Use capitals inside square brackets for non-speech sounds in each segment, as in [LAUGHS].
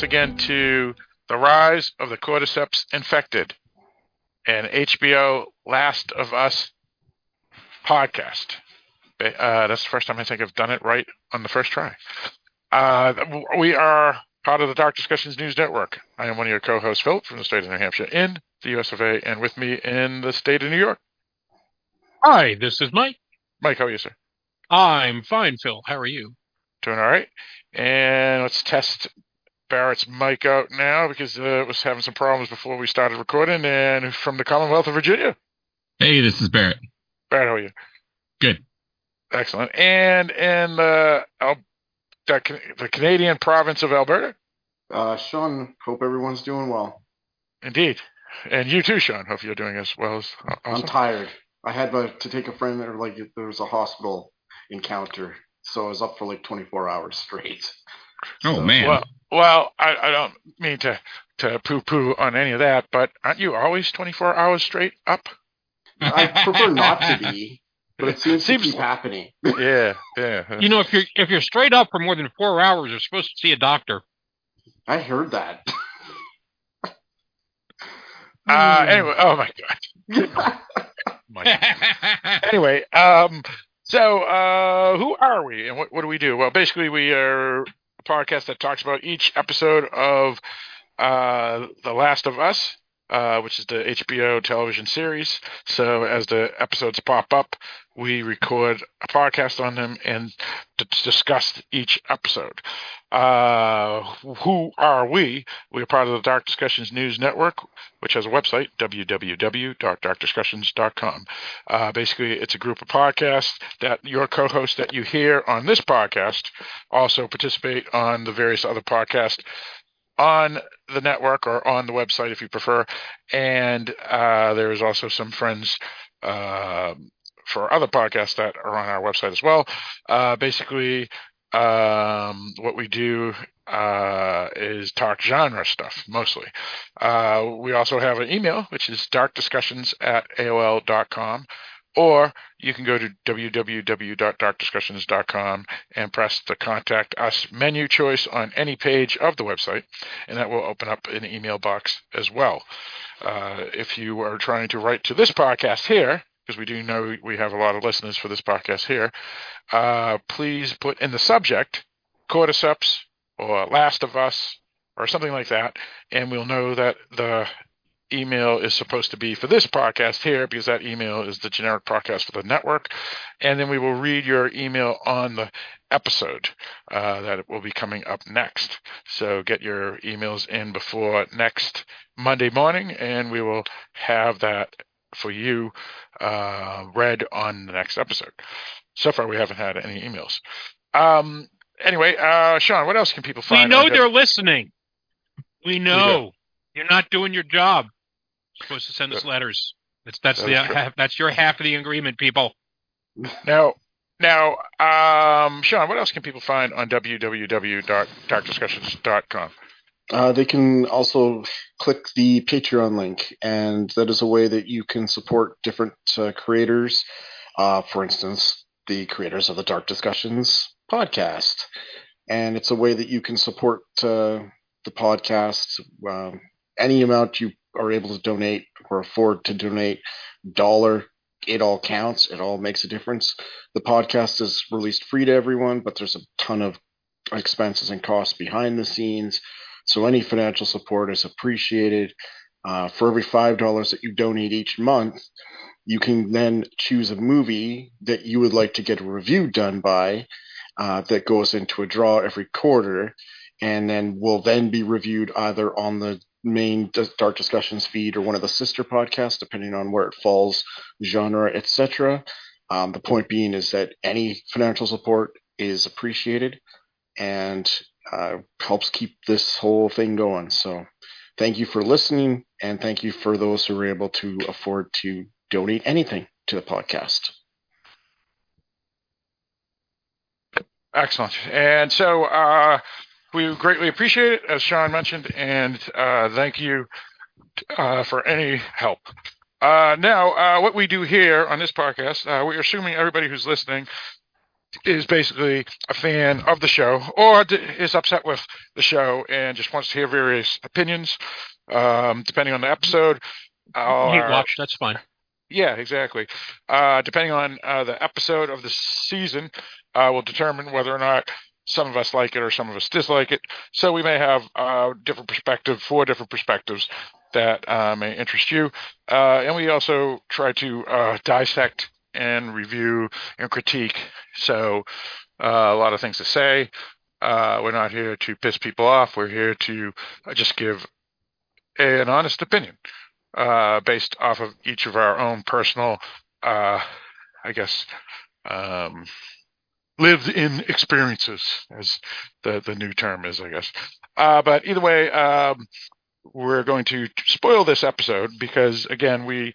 once again to The Rise of the Cordyceps Infected, an HBO Last of Us podcast. Uh, that's the first time I think I've done it right on the first try. Uh, we are part of the Dark Discussions News Network. I am one of your co-hosts, Philip, from the state of New Hampshire in the US of A, and with me in the state of New York. Hi, this is Mike. Mike, how are you, sir? I'm fine, Phil. How are you? Doing all right. And let's test Barrett's mic out now because uh, it was having some problems before we started recording. And from the Commonwealth of Virginia. Hey, this is Barrett. Barrett, how are you? Good. Excellent. And in the, the Canadian province of Alberta? Uh, Sean, hope everyone's doing well. Indeed. And you too, Sean. Hope you're doing as well as awesome. I'm tired. I had to take a friend there, like there was a hospital encounter, so I was up for like 24 hours straight. Oh so, man. Well, well, I, I don't mean to to poo poo on any of that, but aren't you always 24 hours straight up? I prefer not to be, but it seems, seems to keep happening. yeah, yeah. You know, if you're if you're straight up for more than four hours, you're supposed to see a doctor. I heard that. uh, anyway, oh my god. [LAUGHS] anyway, um, so uh, who are we and what, what do we do? Well, basically, we are a podcast that talks about each episode of uh, The Last of Us uh, which is the HBO television series. So as the episodes pop up, we record a podcast on them and d- discuss each episode. Uh, who are we? We are part of the Dark Discussions News Network, which has a website, www.darkdiscussions.com. Uh, basically, it's a group of podcasts that your co-hosts that you hear on this podcast also participate on the various other podcasts on the network or on the website if you prefer. And uh, there's also some friends uh, for other podcasts that are on our website as well. Uh, basically, um, what we do uh, is talk genre stuff mostly. Uh, we also have an email, which is darkdiscussions at AOL.com or you can go to www.darkdiscussions.com and press the contact us menu choice on any page of the website, and that will open up an email box as well. Uh, if you are trying to write to this podcast here, because we do know we have a lot of listeners for this podcast here, uh, please put in the subject Cordyceps or Last of Us or something like that, and we'll know that the email is supposed to be for this podcast here because that email is the generic podcast for the network. And then we will read your email on the episode uh, that will be coming up next. So get your emails in before next Monday morning, and we will have that for you uh, read on the next episode. So far, we haven't had any emails. Um, anyway, uh, Sean, what else can people find? We know they're listening. We know. You're not doing your job supposed to send us letters. That's that's the half, [LAUGHS] that's your half of the agreement, people. Now, now, um, Sean, what else can people find on www.darkdiscussions.com? Uh, they can also click the Patreon link, and that is a way that you can support different uh, creators. Uh, for instance, the creators of the Dark Discussions podcast, and it's a way that you can support uh, the podcast. Um, any amount you are able to donate or afford to donate dollar it all counts it all makes a difference. The podcast is released free to everyone but there's a ton of expenses and costs behind the scenes. So any financial support is appreciated. Uh, for every five dollars that you donate each month you can then choose a movie that you would like to get a review done by uh, that goes into a draw every quarter and then will then be reviewed either on the main Dark Discussions feed or one of the sister podcasts, depending on where it falls, genre, etc. Um, the point being is that any financial support is appreciated and uh, helps keep this whole thing going. So, thank you for listening, and thank you for those who are able to afford to donate anything to the podcast. Excellent. And so, uh, we greatly appreciate it, as Sean mentioned, and uh, thank you uh, for any help. Uh, now, uh, what we do here on this podcast, uh, we're assuming everybody who's listening is basically a fan of the show or is upset with the show and just wants to hear various opinions, um, depending on the episode. Hate watch, that's fine. Yeah, exactly. Uh, depending on uh, the episode of the season, uh, will determine whether or not some of us like it or some of us dislike it. So we may have a uh, different perspective, four different perspectives that uh, may interest you. Uh, and we also try to dissect and review and critique. So a lot of things to say. we're not here to piss people off. We're here to just give an honest opinion uh, based off of each of our own personal, uh, I guess, um, lived in experiences, as the, the new term is, I guess. Uh, but either way, um, we're going to spoil this episode because, again, we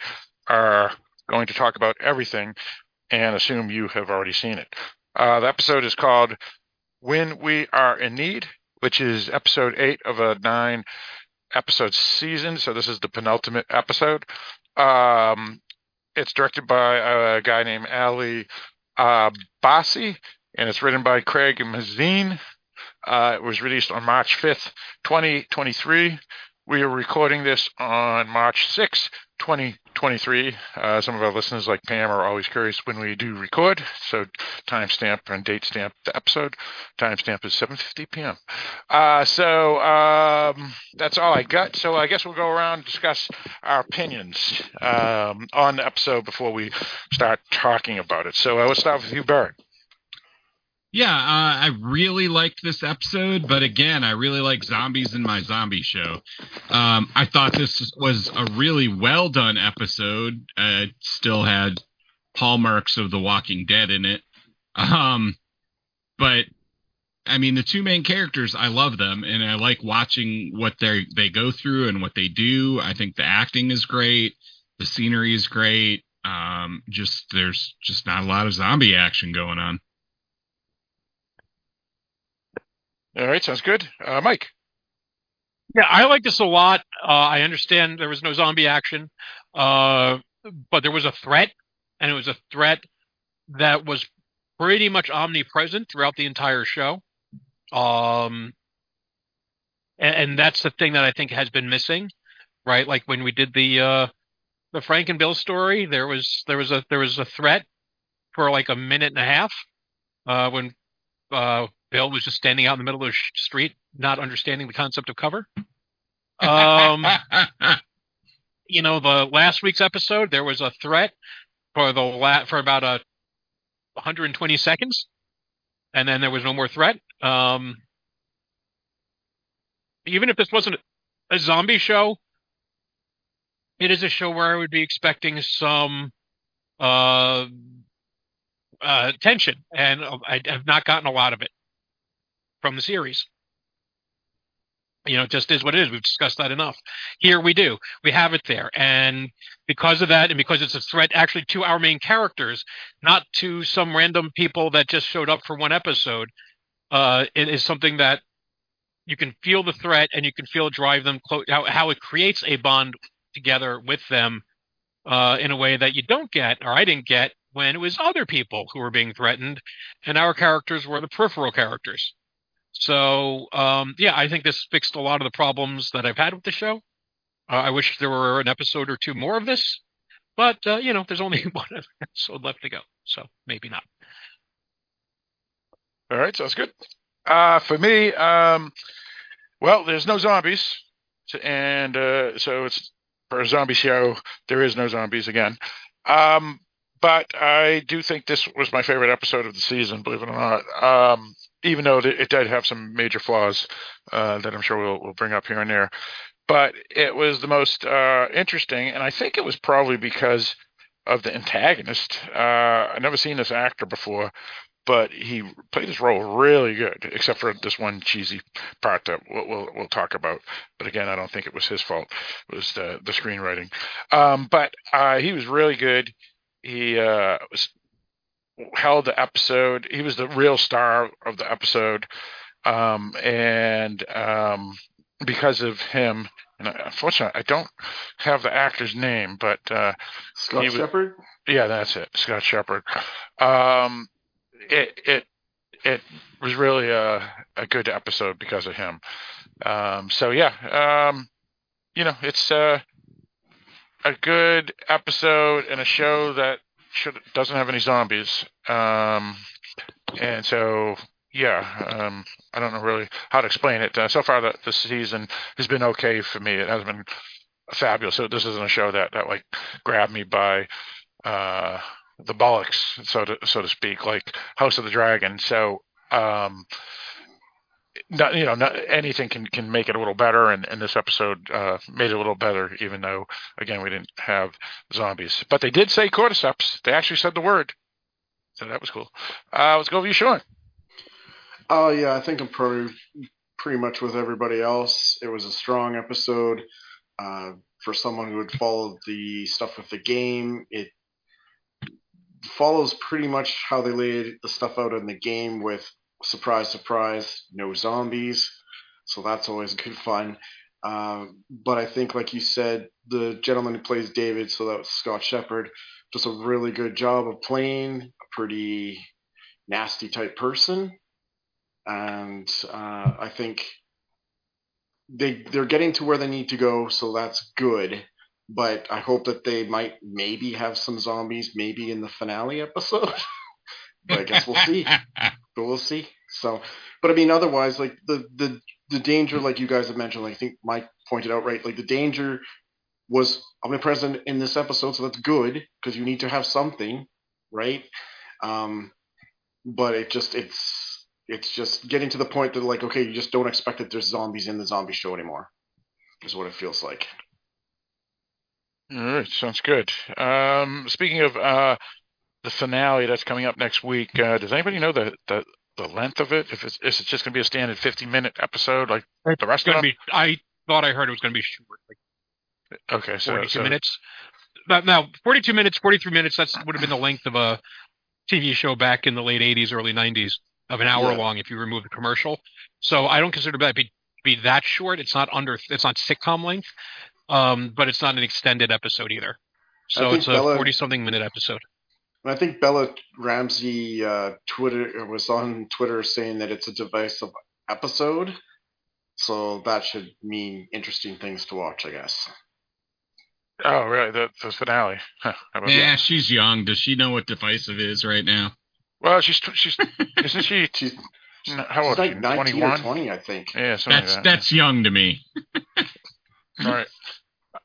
are going to talk about everything and assume you have already seen it. Uh, the episode is called When We Are in Need, which is episode eight of a nine episode season, so this is the penultimate episode. Um, it's directed by a guy named Ali uh, Bassi, and it's written by Craig Mazin. Uh, it was released on March 5th, 2023. We are recording this on March 6th, 2023. Uh, some of our listeners, like Pam, are always curious when we do record. So timestamp and date stamp the episode. Timestamp is 7:50 p.m. Uh, so um, that's all I got. So I guess we'll go around and discuss our opinions um, on the episode before we start talking about it. So uh, let's start with you, Barrett. Yeah, uh, I really liked this episode, but again, I really like zombies in my zombie show. Um, I thought this was a really well done episode. Uh, it still had hallmarks of The Walking Dead in it. Um, but I mean, the two main characters, I love them, and I like watching what they they go through and what they do. I think the acting is great, the scenery is great. Um, just there's just not a lot of zombie action going on. All right, sounds good. Uh, Mike. Yeah, I like this a lot. Uh, I understand there was no zombie action, uh, but there was a threat, and it was a threat that was pretty much omnipresent throughout the entire show. Um, and, and, that's the thing that I think has been missing, right? Like when we did the uh, the Frank and Bill story, there was there was a there was a threat for like a minute and a half uh, when uh, Bill was just standing out in the middle of the street, not understanding the concept of cover. Um, [LAUGHS] you know, the last week's episode, there was a threat for the la- for about a 120 seconds, and then there was no more threat. Um, even if this wasn't a zombie show, it is a show where I would be expecting some uh, uh, tension, and I have not gotten a lot of it from the series. You know, it just is what it is. We've discussed that enough. Here we do. We have it there. And because of that, and because it's a threat actually to our main characters, not to some random people that just showed up for one episode, uh, it is something that you can feel the threat and you can feel drive them close, how, how it creates a bond together with them uh, in a way that you don't get, or I didn't get, when it was other people who were being threatened and our characters were the peripheral characters. So um, yeah, I think this fixed a lot of the problems that I've had with the show. Uh, I wish there were an episode or two more of this, but uh, you know, there's only [LAUGHS] one episode left to go, so maybe not. All right, sounds good. Uh, for me, um, well, there's no zombies, and uh, so it's for a zombie show. There is no zombies again. Um, but I do think this was my favorite episode of the season, believe it or not. Um, even though it did have some major flaws uh, that I'm sure we'll, we'll bring up here and there. But it was the most uh, interesting, and I think it was probably because of the antagonist. Uh, I've never seen this actor before, but he played his role really good, except for this one cheesy part that we'll, we'll, we'll talk about. But again, I don't think it was his fault; it was the the screenwriting. Um, but uh, he was really good. He uh, was held the episode. He was the real star of the episode, um, and um, because of him, and unfortunately, I don't have the actor's name, but uh, Scott Shepherd. Yeah, that's it, Scott Shepherd. Um, it it it was really a a good episode because of him. Um, so yeah, um, you know, it's uh, a good episode and a show that should doesn't have any zombies. Um, and so yeah, um, I don't know really how to explain it. Uh, so far, the, the season has been okay for me. It hasn't been fabulous. So this isn't a show that that like grabbed me by uh, the bollocks, so to so to speak, like House of the Dragon. So um, not, you know, not, anything can can make it a little better, and, and this episode uh, made it a little better, even though again we didn't have zombies, but they did say cordyceps. They actually said the word, so that was cool. Uh, let's go with you, Sean. Oh yeah, I think I'm pretty pretty much with everybody else. It was a strong episode. Uh, for someone who had followed the stuff with the game, it follows pretty much how they laid the stuff out in the game with surprise, surprise, no zombies. So that's always [LAUGHS] good fun. Uh, but I think, like you said, the gentleman who plays David, so that was Scott Shepherd, does a really good job of playing a pretty nasty type person and uh, I think they they're getting to where they need to go, so that's good. But I hope that they might maybe have some zombies, maybe in the finale episode. [LAUGHS] but I guess we'll see. [LAUGHS] but we'll see. So, but I mean, otherwise, like the the the danger, like you guys have mentioned, like I think Mike pointed out, right? Like the danger was omnipresent in this episode, so that's good because you need to have something, right? Um, but it just it's it's just getting to the point that like okay you just don't expect that there's zombies in the zombie show anymore is what it feels like all right sounds good um, speaking of uh, the finale that's coming up next week uh, does anybody know the, the the length of it if it's is it just going to be a standard 50 minute episode like the rest it's of them be, i thought i heard it was going to be short like okay so 42 so, minutes but now 42 minutes 43 minutes that's would have been the length of a tv show back in the late 80s early 90s of an hour Yeah. long if you remove the commercial. So I don't consider that be be that short. It's not under it's not sitcom length, um, but it's not an extended episode either. So think it's a forty something minute episode. And I think Bella Ramsey uh, Twitter was on Twitter saying that it's a divisive episode so that should mean interesting things to watch I guess oh really the, the finale [LAUGHS] huh, Yeah, that? she's young. Does she know what divisive is right now? well she's tw- she's [LAUGHS] isn't she she's, how old she's is like she 19 or 20 I think yeah something That's like that. that's young to me. [LAUGHS] All right.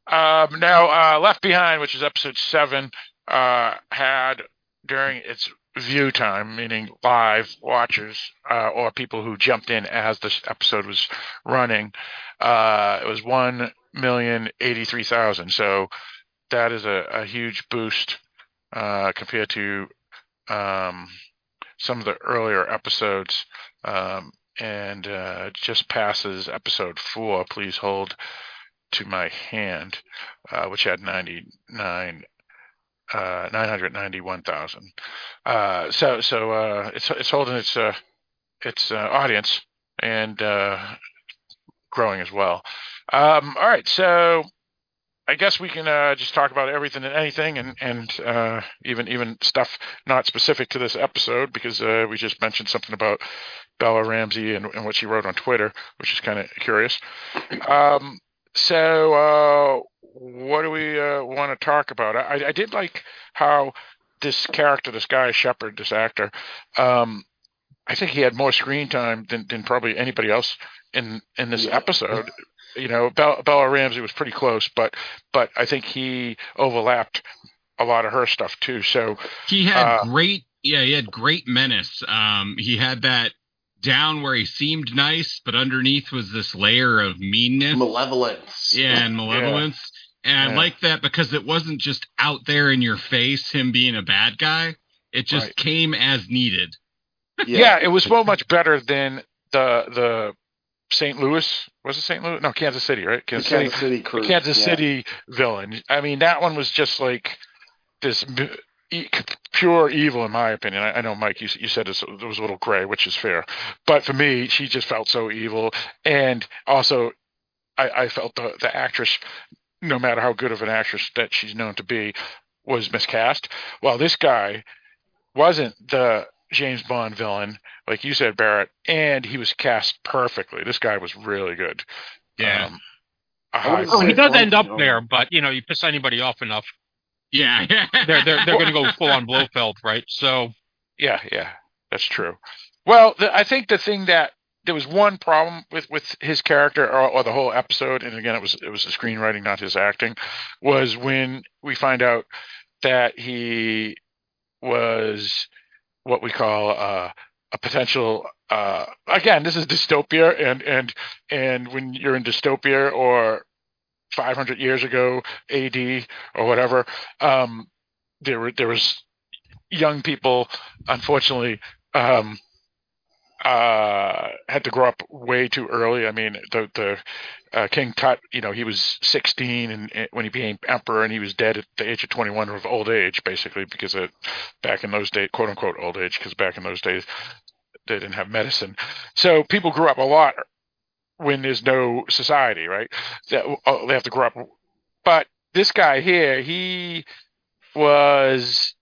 Um, now, uh, Left Behind, which is episode seven, uh, had during its view time, meaning live watchers uh, or people who jumped in as this episode was running, uh, it was one million eighty-three thousand. So that is a, a huge boost uh, compared to um, some of the earlier episodes. Um, and uh, just passes episode four. Please hold to my hand, uh, which had 99, uh, 991,000. Uh, so, so, uh, it's, it's holding its, uh, its, uh, audience and, uh, growing as well. Um, all right. So I guess we can, uh, just talk about everything and anything and, and, uh, even, even stuff not specific to this episode because, uh, we just mentioned something about Bella Ramsey and, and what she wrote on Twitter, which is kind of curious. Um, so, uh, what do we uh, want to talk about? I, I did like how this character, this guy Shepherd, this actor, um, I think he had more screen time than, than probably anybody else in in this Yeah. episode. You know, Bella, Bella Ramsey was pretty close, but but I think he overlapped a lot of her stuff too. So He had Uh, great, yeah, he had great menace. Um, he had that down where he seemed nice, but underneath was this layer of meanness, malevolence yeah, and malevolence. And I like that because it wasn't just out there in your face, him being a bad guy. It just Right. came as needed. yeah. it was so much better than the the St. Louis was it St. Louis? No, Kansas City, right? the Kansas City. Kansas City crew Kansas yeah. City villain. I mean, that one was just like this m- e- pure evil, in my opinion. I, I know, Mike, you, you said this, it was a little gray, which is fair, but for me, she just felt so evil, and also, I, I felt the the actress, no matter how good of an actress that she's known to be, was miscast. While this guy wasn't the James Bond villain, like you said, Barrett, and he was cast perfectly. This guy was really good. Yeah. Um, a high- wouldn't Oh, he does end up there, but you know, you piss anybody off enough, yeah. [LAUGHS] they're they're they're going to go [LAUGHS] full on Blofeld, right? So Yeah, yeah, that's true. Well, the, I think the thing that there was one problem with with his character or, or the whole episode, and again, it was it was the screenwriting, not his acting, was when we find out that he was what we call uh, a potential. Uh, again, this is dystopia, and and and when you're in dystopia or 500 years ago AD or whatever, um, there were there was young people, unfortunately, um, uh, had to grow up way too early. I mean, the the uh, King Tut, you know, he was 16 and, and when he became emperor, and he was dead at the age of 21 of old age, basically, because it, back in those days, quote unquote, old age, because back in those days they didn't have medicine. So people grew up a lot when there's no society, right? That, oh, they have to grow up. But this guy here, he was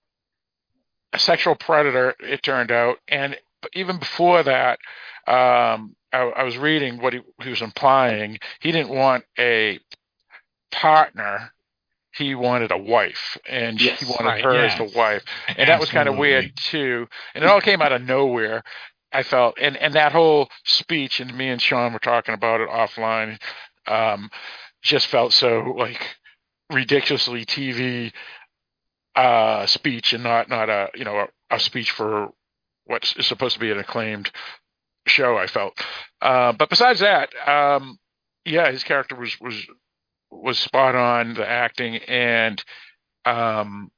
a sexual predator, it turned out, and even before that, um, I, I was reading what he, he was implying. He didn't want a partner; he wanted a wife, and Yes. he wanted Right, her yes. as the wife, and that was kind of weird too. And it all came out of nowhere. I felt, and and that whole speech, and me and Sean were talking about it offline. Um, just felt so like ridiculously TV uh, speech, and not not a you know a, a speech for what is supposed to be an acclaimed show. I felt, uh, but besides that, um, yeah, his character was was was spot on the acting, and um,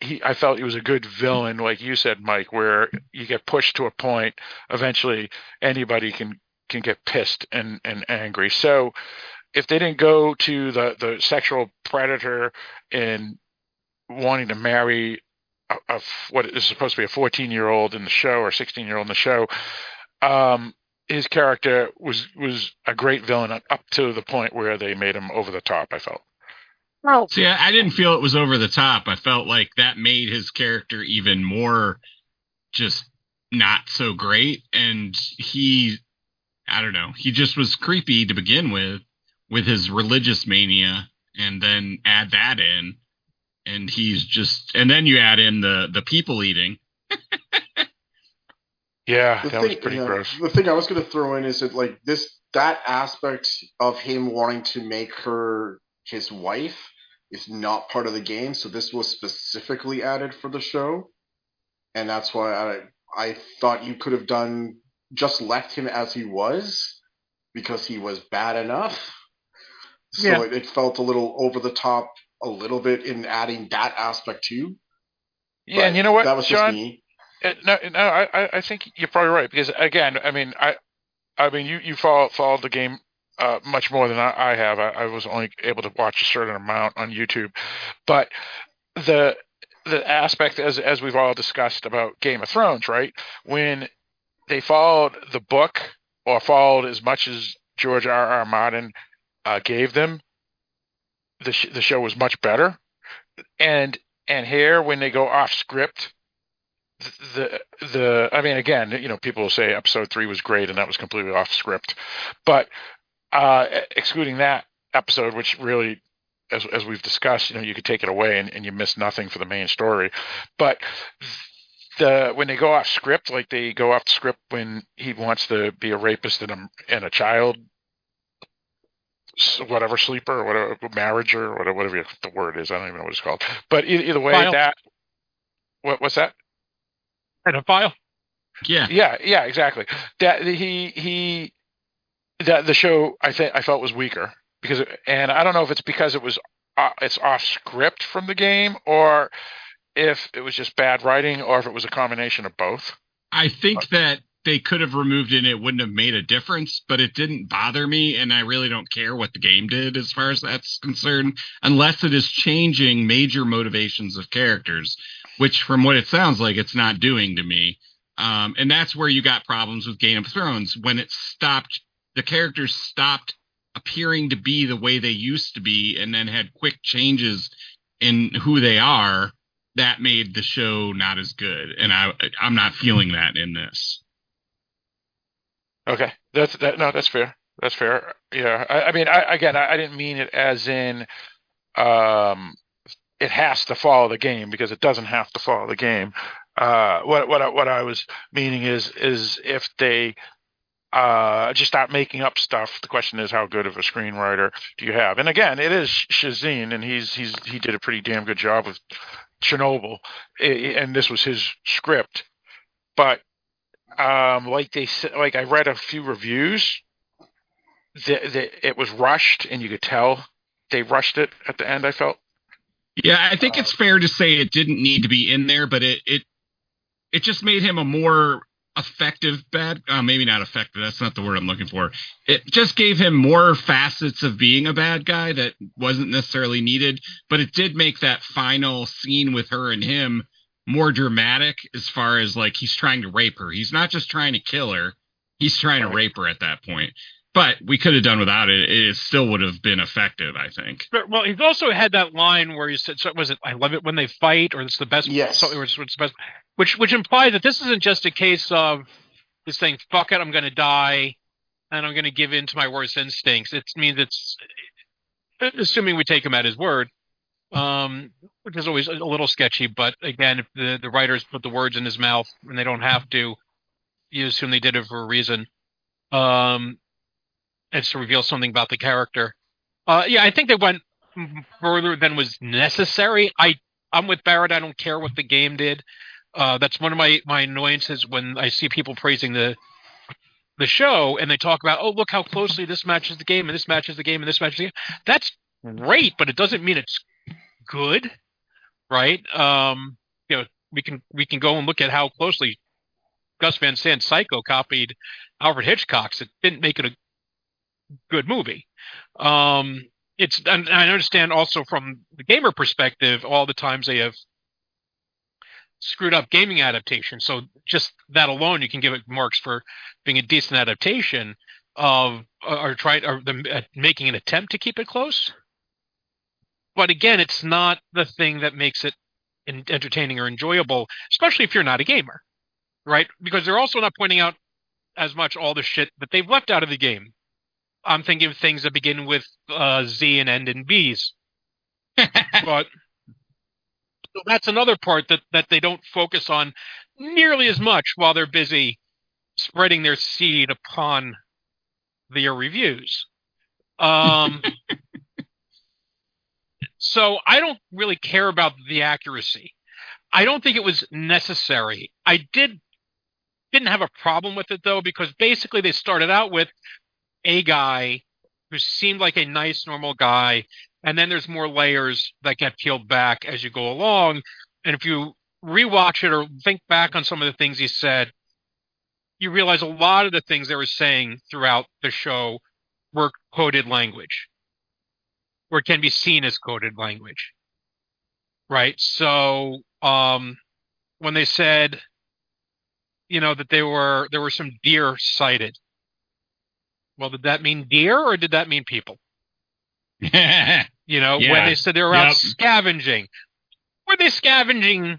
he I felt he was a good villain, like you said, Mike, where you get pushed to a point, eventually anybody can can get pissed and and angry. So if they didn't go to the the sexual predator and wanting to marry a what is supposed to be a 14 year old in the show or 16 year old in the show um his character was was a great villain up to the point where they made him over the top i felt Oh. See, I, I didn't feel it was over the top. I felt like that made his character even more just not so great. And he, I don't know, he just was creepy to begin with, with his religious mania, and then add that in. And he's just, and then you add in the the people eating. [LAUGHS] yeah The that thing, was pretty yeah, gross The thing I was going to throw in is that like this that aspect of him wanting to make her his wife is not part of the game. So this was specifically added for the show, and that's why I I thought you could have done just left him as he was because he was bad enough. So Yeah. it, it felt a little over the top, a little bit in adding that aspect too. yeah and you know what That was just me. Uh, no, no, I, I- I think you're probably right because again, I mean, I, I mean, you you follow, followed the game uh, much more than I, I have. I, I was only able to watch a certain amount on YouTube, but the the aspect as as we've all discussed about Game of Thrones, right? When they followed the book or followed as much as George R. R. Martin uh, gave them, the sh- the show was much better. And and here when they go off script the the I mean again you know people will say episode three was great and that was completely off script, but uh, excluding that episode which really as as we've discussed you know you could take it away and, and you miss nothing for the main story, but the when they go off script like they go off script when he wants to be a rapist and a and a child whatever sleeper or whatever marriage or whatever whatever the word is I don't even know what it's called but either, either way File. that what what's that pedophile. Yeah. yeah, yeah, exactly. That he he that the show I think I felt was weaker because and I don't know if it's because it was uh, it's off script from the game or if it was just bad writing or if it was a combination of both. I think that they could have removed it and it wouldn't have made a difference, but it didn't bother me, and I really don't care what the game did as far as that's concerned, unless it is changing major motivations of characters, which from what it sounds like it's not doing to me. Um, and that's where you got problems with Game of Thrones when it stopped the characters stopped appearing to be the way they used to be and then had quick changes in who they are that made the show not as good, and I I'm not feeling that in this. Okay, that's that. No, that's fair. That's fair. Yeah, I, I mean, I, again, I, I didn't mean it as in, um, it has to follow the game because it doesn't have to follow the game. Uh, what what what I was meaning is is if they uh, just stop making up stuff. The question is, how good of a screenwriter do you have? And again, it is Mazin, and he's he's he did a pretty damn good job with Chernobyl, and this was his script. But um, like they said, like I read a few reviews, that, that it was rushed, and you could tell they rushed it at the end. I felt. Yeah, I think it's fair to say it didn't need to be in there, but it it it just made him a more effective bad uh, maybe not effective that's not the word i'm looking for it just gave him more facets of being a bad guy that wasn't necessarily needed but it did make that final scene with her and him more dramatic as far as like he's trying to rape her he's not just trying to kill her he's trying right. to rape her at that point but we could have done without it. It still would have been effective, I think. But, well, he's also had that line where he said, so "Was it I love it when they fight," or "It's the best." Yes. Something, or it's, it's the best, which which implies that this isn't just a case of this saying "fuck it," I'm going to die, and I'm going to give in to my worst instincts. It means it's assuming we take him at his word, um, which is always a little sketchy. But again, if the the writers put the words in his mouth and they don't have to, you assume they did it for a reason. Um, it's to reveal something about the character. Uh, yeah, I think they went further than was necessary. I I'm with Barrett. I don't care what the game did. Uh, that's one of my my annoyances when I see people praising the the show and they talk about, oh, look how closely this matches the game and this matches the game and this matches the game. That's great, but it doesn't mean it's good, right? Um, you know, we can we can go and look at how closely Gus Van Sant's Psycho copied Alfred Hitchcock's. It didn't make it a good movie. Um, it's and I understand also from the gamer perspective all the times they have screwed up gaming adaptation. So just that alone, you can give it marks for being a decent adaptation of or trying or them uh, making an attempt to keep it close. But again, it's not the thing that makes it entertaining or enjoyable, especially if you're not a gamer, right? Because they're also not pointing out as much all the shit that they've left out of the game. I'm thinking of things that begin with uh, Z and end in B's. [LAUGHS] but so that's another part that, that they don't focus on nearly as much while they're busy spreading their seed upon their reviews. Um, [LAUGHS] so I don't really care about the accuracy. I don't think it was necessary. I did didn't have a problem with it though because basically they started out with a guy who seemed like a nice, normal guy, and then there's more layers that get peeled back as you go along. And if you rewatch it or think back on some of the things he said, you realize a lot of the things they were saying throughout the show were coded language, or can be seen as coded language. Right. So, um, when they said, you know, that they were there were some deer sighted, well, did that mean deer or did that mean people? [LAUGHS] you know, yeah. when they said they were yep. out scavenging, What were they scavenging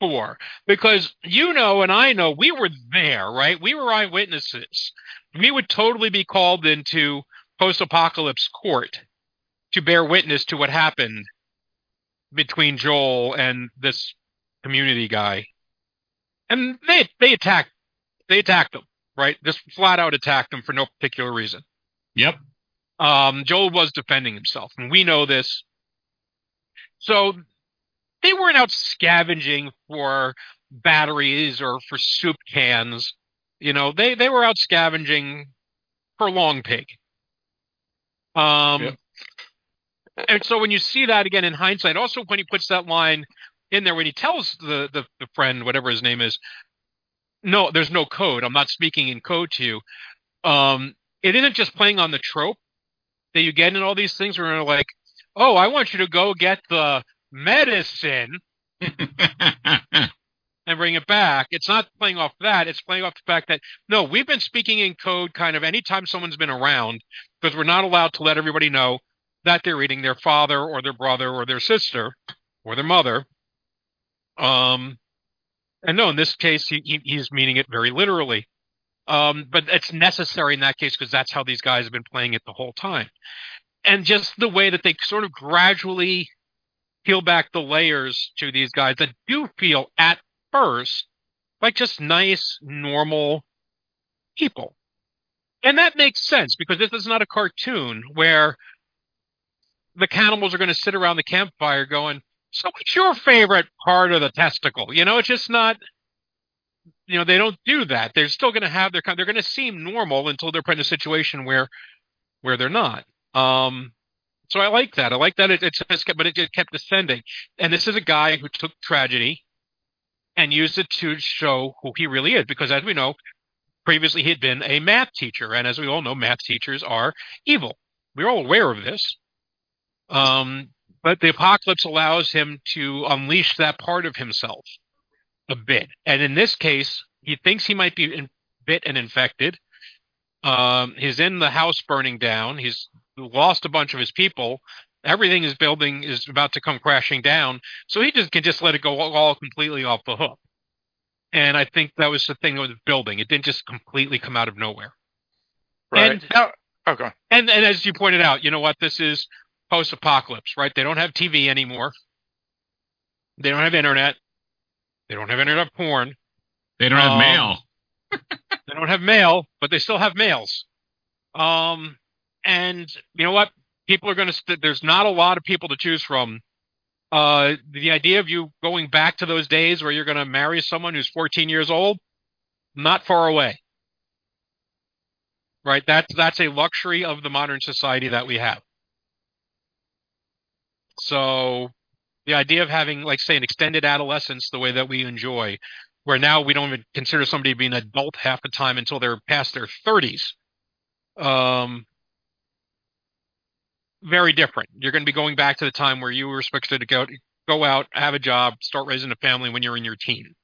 for? Because you know and I know we were there, right? We were eyewitnesses. We would totally be called into post apocalypse court to bear witness to what happened between Joel and this community guy. And they they attacked they attacked them right? Just flat out attacked him for no particular reason. Yep. Um, Joel was defending himself, and we know this. So they weren't out scavenging for batteries or for soup cans. You know, they, they were out scavenging for Long Pig. Um, yep. and so when you see that again in hindsight, also when he puts that line in there, when he tells the, the, the friend, whatever his name is, no, there's no code. I'm not speaking in code to you. Um, it isn't just playing on the trope that you get in all these things where you're like, oh, I want you to go get the medicine [LAUGHS] and bring it back. It's not playing off that. It's playing off the fact that no, we've been speaking in code kind of anytime someone's been around because we're not allowed to let everybody know that they're eating their father or their brother or their sister or their mother. Um, and no, in this case, he, he he's meaning it very literally. Um, but it's necessary in that case because that's how these guys have been playing it the whole time. And just the way that they sort of gradually peel back the layers to these guys that do feel at first like just nice, normal people. And that makes sense because this is not a cartoon where the cannibals are going to sit around the campfire going, so what's your favorite part of the testicle? You know, it's just not you know they don't do that. They're still going to have their kind they're going to seem normal until they're put in a situation where where they're not. Um so i like that. I like that it, it just kept but it, it kept descending and this is a guy who took tragedy and used it to show who he really is because as we know previously he had been a math teacher. And as we all know math teachers are evil. We're all aware of this. Um but the apocalypse allows him to unleash that part of himself a bit. And in this case, he thinks he might be in, bit and infected. Um, he's in the house burning down. He's lost a bunch of his people. Everything his building is about to come crashing down. So he just can just let it go all, all completely off the hook. And I think that was the thing with building. It didn't just completely come out of nowhere. Right. And, now, okay. and and as you pointed out, you know what? This is post apocalypse, right? They don't have TV anymore. They don't have internet. They don't have internet porn. They don't have Um, mail. [LAUGHS] They don't have mail, but they still have mails. Um, and you know what? People are going to. St- there's not a lot of people to choose from. Uh, the idea of you going back to those days where you're going to marry someone who's 14 years old, not far away. Right? That's that's a luxury of the modern society that we have. So, the idea of having, like, say, an extended adolescence the way that we enjoy, where now we don't even consider somebody to be an adult half the time until they're past their 30s. Um, very different. You're going to be going back to the time where you were expected to go go out, have a job, start raising a family when you're in your teen.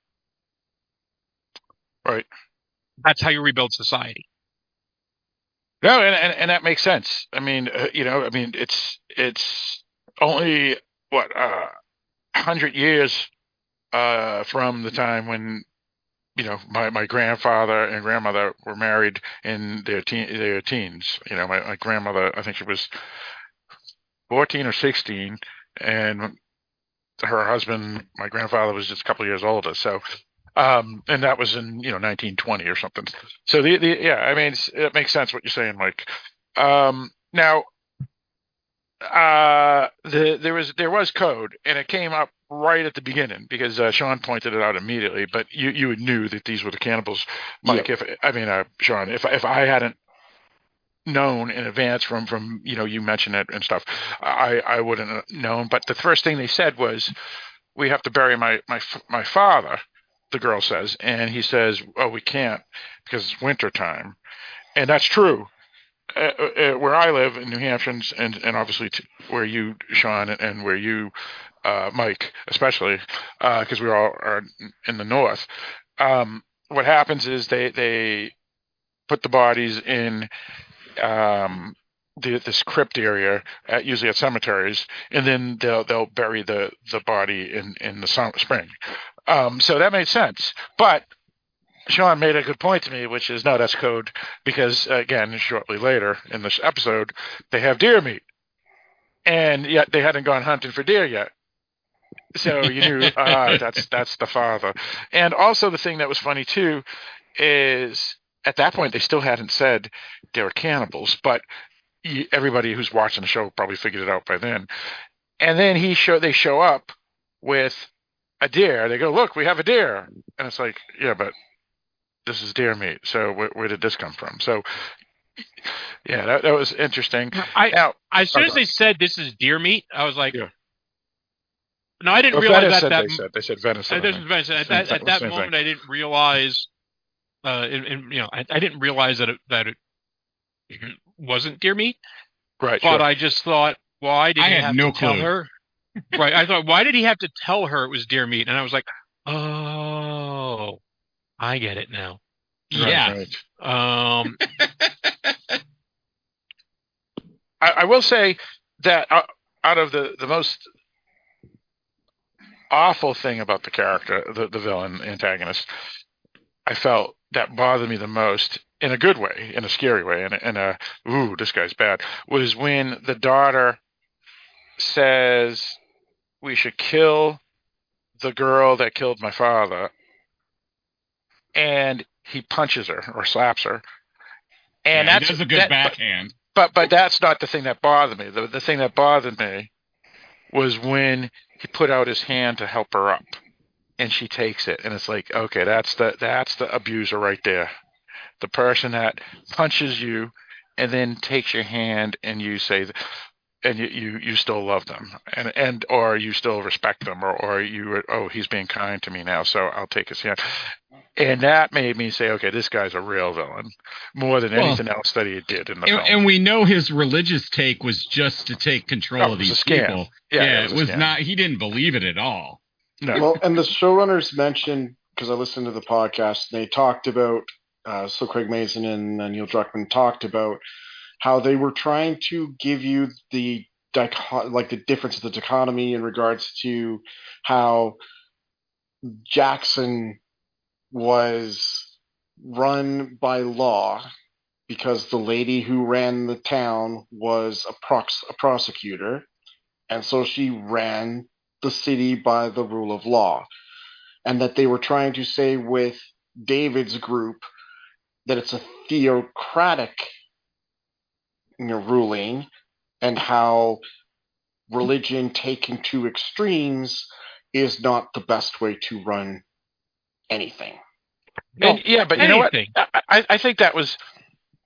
Right. That's how you rebuild society. No, and, and and that makes sense. I mean, uh, you know, I mean, it's it's only what uh, hundred years uh, from the time when you know my, my grandfather and grandmother were married in their teen their teens. You know, my, my grandmother, I think she was fourteen or sixteen, and her husband, my grandfather, was just a couple of years older. So. Um, and that was in you know 1920 or something. So the, the yeah, I mean it makes sense what you're saying, Mike. Um, now, uh, the there was there was code, and it came up right at the beginning because uh, Sean pointed it out immediately. But you you knew that these were the cannibals, Mike. If I mean uh, Sean, if if I hadn't known in advance from from you know you mentioned it and stuff, I I wouldn't have known. But the first thing they said was, "We have to bury my my my father." The girl says, and he says, "Oh, we can't because it's winter time," and that's true. Uh, uh, where I live in New Hampshire, and and obviously where you, Sean, and, where you, uh, Mike, especially, because we all are in the north. Um, what happens is they they put the bodies in um, the, this crypt area, at, usually at cemeteries, and then they'll they'll bury the the body in in the spring. Um, so that made sense, but Sean made a good point to me, which is no, that's code because again, shortly later in this episode, they have deer meat, and yet they hadn't gone hunting for deer yet. So you knew [LAUGHS] ah, that's that's the father. And also the thing that was funny too is at that point they still hadn't said they were cannibals, but everybody who's watching the show probably figured it out by then. And then he show they show up with a deer. They go, look, we have a deer, and it's like, yeah, but this is deer meat. So where, where did this come from? So yeah, that, that was interesting. I Now, as soon as they said this is deer meat, I was like, Yeah. no, I didn't well, realize that. that they said they said venison. Uh, this is venison. At that, at that moment, thing. I didn't realize. Uh, in, in, you know, I, I didn't realize that it, that it wasn't deer meat. right. But sure. I just thought, why did I he had have no to tell clue. her? right. I thought, why did he have to tell her it was deer meat? And I was like, oh, I get it now. Right, yeah. right. Um, [LAUGHS] I, I will say that uh, out of the the most awful thing about the character, the, the villain antagonist, I felt that bothered me the most in a good way, in a scary way, in a, in a ooh, this guy's bad, was when the daughter says we should kill the girl that killed my father, and he punches her or slaps her, and Yeah, he that's does a good that- backhand. but but that's not the thing that bothered me. The the thing that bothered me was when he put out his hand to help her up, and she takes it, and it's like, okay, that's the that's the abuser right there, the person that punches you, and then takes your hand, and you say, and you you, you still love them, and and or you still respect them, or or you oh he's being kind to me now, so I'll take his hand. And that made me say, okay, this guy's a real villain, more than Well, anything else that he did in the And, film. and we know his religious take was just to take control Oh, of these people. Yeah, it it was, was not. He didn't believe it at all. no. Well, and the showrunners mentioned because I listened to the podcast, and they talked about uh, so Craig Mazin and Neil Druckmann talked about how they were trying to give you the dicho- like the difference of the dichotomy in regards to how Jackson was run by law because the lady who ran the town was a, prox- a prosecutor, and so she ran the city by the rule of law. And that they were trying to say with David's group that it's a theocratic you know, ruling, and how religion taken to extremes is not the best way to run anything. And, yeah, but you know what? I, I, I think that was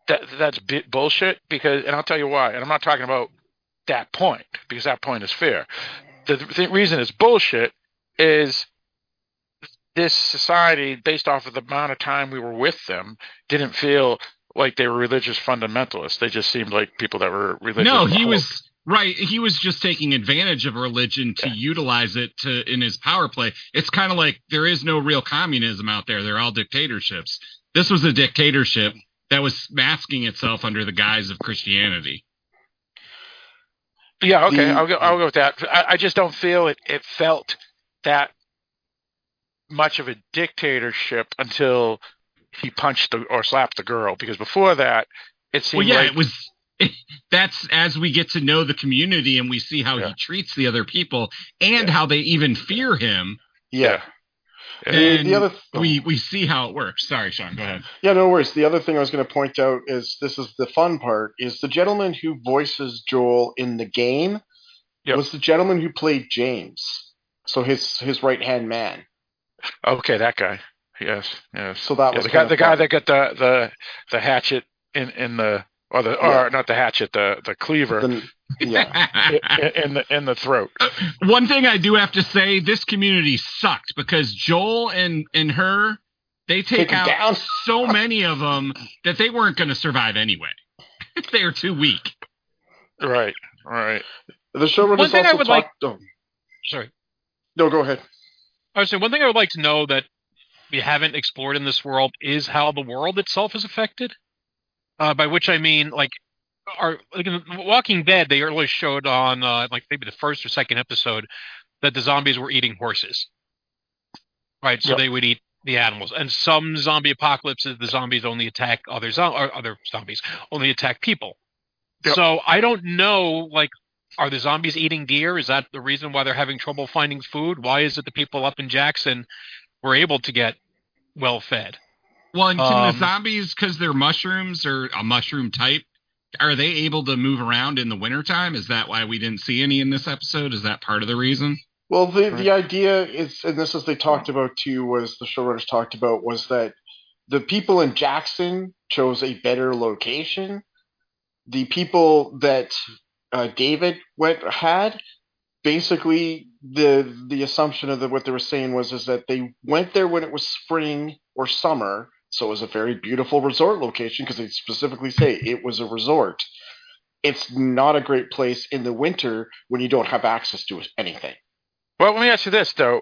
that that's bit bullshit because, and I'll tell you why. And I'm not talking about that point because that point is fair. The, the reason it's bullshit is this society, based off of the amount of time we were with them, didn't feel like they were religious fundamentalists. They just seemed like people that were religious. no, he was hope. Right. He was just taking advantage of religion to Yeah. utilize it to in his power play. It's kind of like there is no real communism out there. They're all dictatorships. This was a dictatorship that was masking itself under the guise of Christianity. Yeah, okay, The- I'll go. I'll go with that. I, I just don't feel it. It felt that much of a dictatorship until he punched the, or slapped the girl. Because before that, it seemed Well, yeah, like it was. [LAUGHS] That's as we get to know the community and we see how Yeah. he treats the other people and how they even fear him. Yeah. Yeah. The, And the other we we see how it works. Sorry, Sean. Go ahead. Yeah, no worries. The other thing I was going to point out is this is the fun part is the gentleman who voices Joel in the game Yep. was the gentleman who played James. So his his right hand man. okay, that guy. Yes, yes. So that Yeah, was the guy. kinda The guy that got the the the hatchet in in the or the or Yeah. not the hatchet the the cleaver The- yeah. [LAUGHS] in, in the in the throat. Uh, one thing I do have to say, this community sucked because Joel and and her they take Take 'em out down. so many of them that they weren't going to survive anyway. [LAUGHS] they were too weak. Right, right. The showrunners One thing I also would like- talked. oh, Sorry. no, go ahead. I would say one thing I would like to know that we haven't explored in this world is how the world itself is affected. Uh, by which I mean, like, are like in Walking Dead, they earlier showed on uh, like maybe the first or second episode that the zombies were eating horses, right? So Yep. they would eat the animals. And some zombie apocalypses, the zombies only attack other zo- or other zombies only attack people. Yep. So I don't know, like, are the zombies eating deer? Is that the reason why they're having trouble finding food? Why is it the people up in Jackson were able to get well fed? Well, and can Um, the zombies, because they're mushrooms or a mushroom type, are they able to move around in the wintertime? Is that why we didn't see any in this episode? Is that part of the reason? Well, the the idea is, and this is they talked about too, was the showrunners talked about was that the people in Jackson chose a better location. The people that uh, David went had basically the the assumption of the, what they were saying was is that they went there when it was spring or summer, so it was a very beautiful resort location because they specifically say it was a resort. It's not a great place in the winter when you don't have access to anything. Well, let me ask you this though.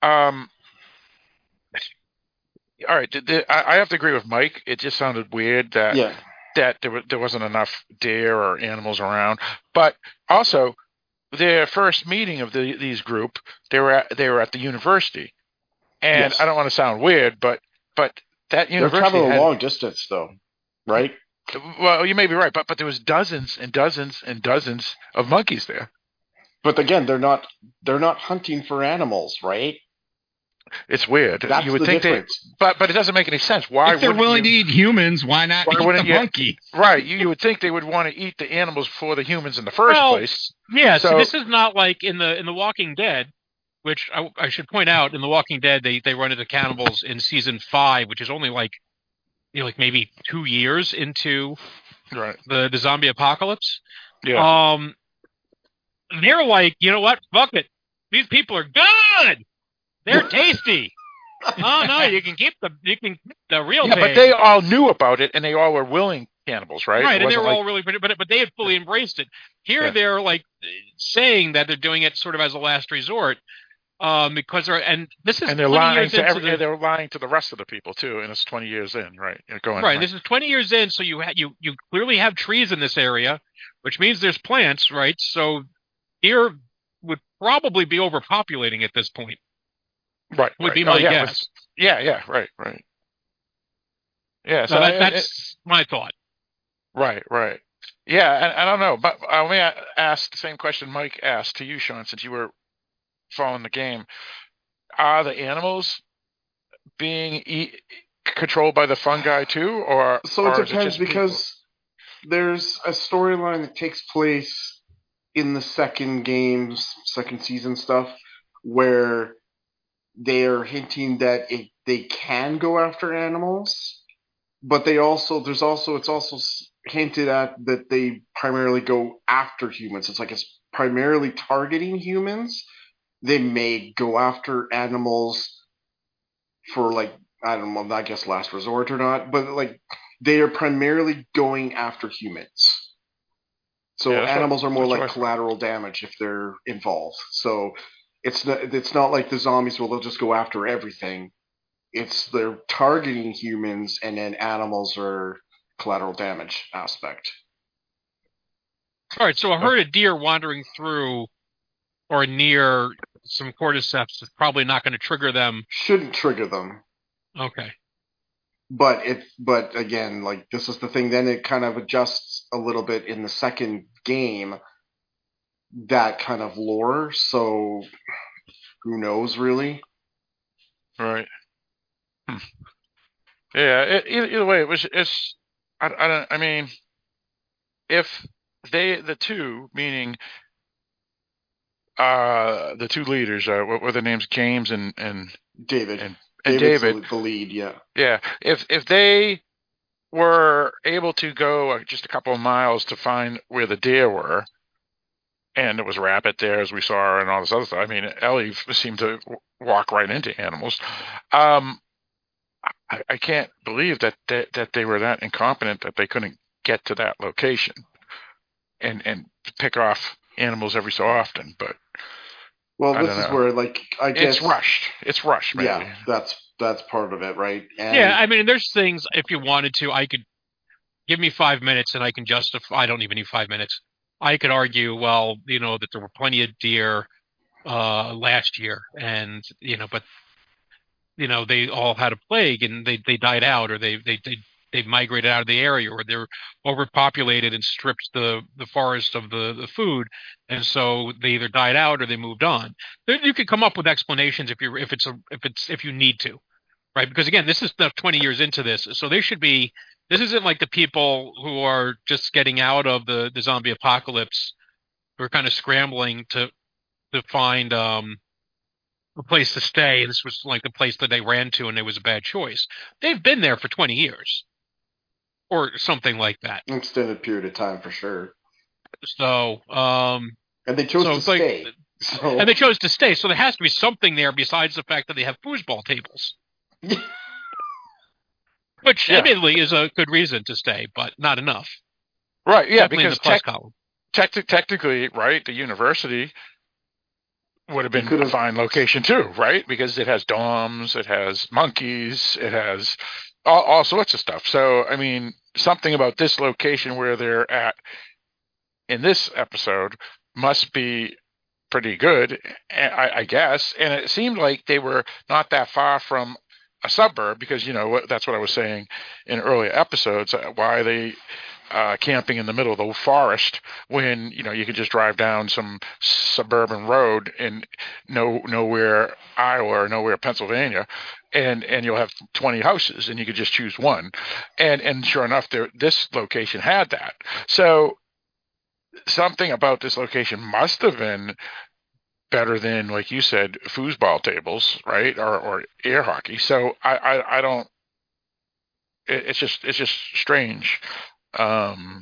Um, all right, did, did- I, I have to agree with Mike. It just sounded weird that Yeah. that there, there wasn't enough deer or animals around. But also, their first meeting of the, these group, they were at, they were at the university, and Yes. I don't want to sound weird, but but that university They're university traveling had- a long distance, though, right? well, you may be right, but but there was dozens and dozens and dozens of monkeys there. But again, they're not they're not hunting for animals, right? It's weird. That's you would the think difference. they, but but it doesn't make any sense. Why if they're willing you, to eat humans, why not Why eat the you- monkey? Right, you, you would think they would want to eat the animals before the humans in the first Well, place. Yeah, so, So- this is not like in the in the Walking Dead, which I, I should point out in the Walking Dead they they run into cannibals in season five, which is only like you know like maybe two years into Right. the the zombie apocalypse. Yeah. Um, they're like, you know what? Fuck it. These people are good. They're [LAUGHS] tasty. oh no, you can keep the you can keep the real yeah, but they all knew about it, and they all were willing cannibals, right? right, It and they were like- all really, but but, but they had fully embraced it. Here, Yeah. they're like saying that they're doing it sort of as a last resort, um, because they're and this is and they're lying to every, the- they're lying to the rest of the people too, and it's twenty years in, right? Going right. This is 20 years in, so you ha- you you clearly have trees in this area, which means there's plants, right? So deer would probably be overpopulating at this point. right. would right. be Oh, my yeah, guess. Yeah, yeah, right, right. Yeah, so So that, it- that's my thought. Right, right. Yeah, and I don't know, but me a- ask the same question Mike asked to you, Sean, since you were following the game. Are the animals being e- controlled by the fungi too, or So or it is depends people? because there's a storyline that takes place in the second game's second season stuff where they are hinting that it, they can go after animals, but they also there's also it's also hinted at that they primarily go after humans. It's like it's primarily targeting humans. They may go after animals for like I don't know, I guess last resort or not, but like they are primarily going after humans. So Yeah, that's what- animals are more like I thought. collateral damage if they're involved. So it's not it's not like the zombies where they'll just go after everything. It's they're targeting humans and then animals are collateral damage aspect. All right, so a herd of deer wandering through or near some cordyceps is probably not going to trigger them. Shouldn't trigger them. Okay. but it but again like this is the thing then it kind of adjusts a little bit in the second game that kind of lore so who knows really Right. Hmm. Yeah. It, either, either way, it was. It's. I, I don't. I mean, if they the two meaning uh the two leaders uh what were their names James and and david And- and David the, the lead yeah yeah if if they were able to go uh, just a couple of miles to find where the deer were and it was rapid there as we saw and all this other stuff. I mean, Ellie seemed to walk right into animals. Um, I, I can't believe that, that that they were that incompetent that they couldn't get to that location and and pick off animals every so often. But well this is know. where like i guess it's rushed. It's rushed, maybe. yeah that's that's part of it right and yeah, I mean, there's things if you wanted to, I could give me five minutes and I can justify. I don't even need five minutes. I could argue, well, you know, that there were plenty of deer uh, last year, and you know, but you know, they all had a plague and they they died out, or they they they they migrated out of the area, or they're overpopulated and stripped the the forest of the the food, and so they either died out or they moved on. You could come up with explanations if you if it's a if it's if you need to right? Because again, this is stuff 20 years into this, so they should be. This isn't like the people who are just getting out of the the zombie apocalypse, who are kind of scrambling to to find um a place to stay. This was like the place that they ran to, and it was a bad choice. They've been there for 20 years, or something like that. An extended period of time for sure So, um, and they chose So to it's like- stay so and they chose to stay. So there has to be something there besides the fact that they have foosball tables. [LAUGHS] Which Yeah. admittedly is a good reason to stay, but not enough. Right. Yeah, Definitely because the plus tech, technically, right, the university would have been a fine location too, right? Because it has domes, it has monkeys, it has all, all sorts of stuff. So, I mean, something about this location where they're at in this episode must be pretty good, I, I guess. And it seemed like they were not that far from a suburb because you know that's what I was saying in earlier episodes. Uh, why they uh, camping in the middle of the forest when you know you could just drive down some suburban road in no nowhere Iowa or nowhere Pennsylvania, and and you'll have 20 houses and you could just choose one, and and sure enough, there this location had that. So something about this location must have been better than like you said foosball tables right or or air hockey so i i, I don't it, it's just it's just strange um,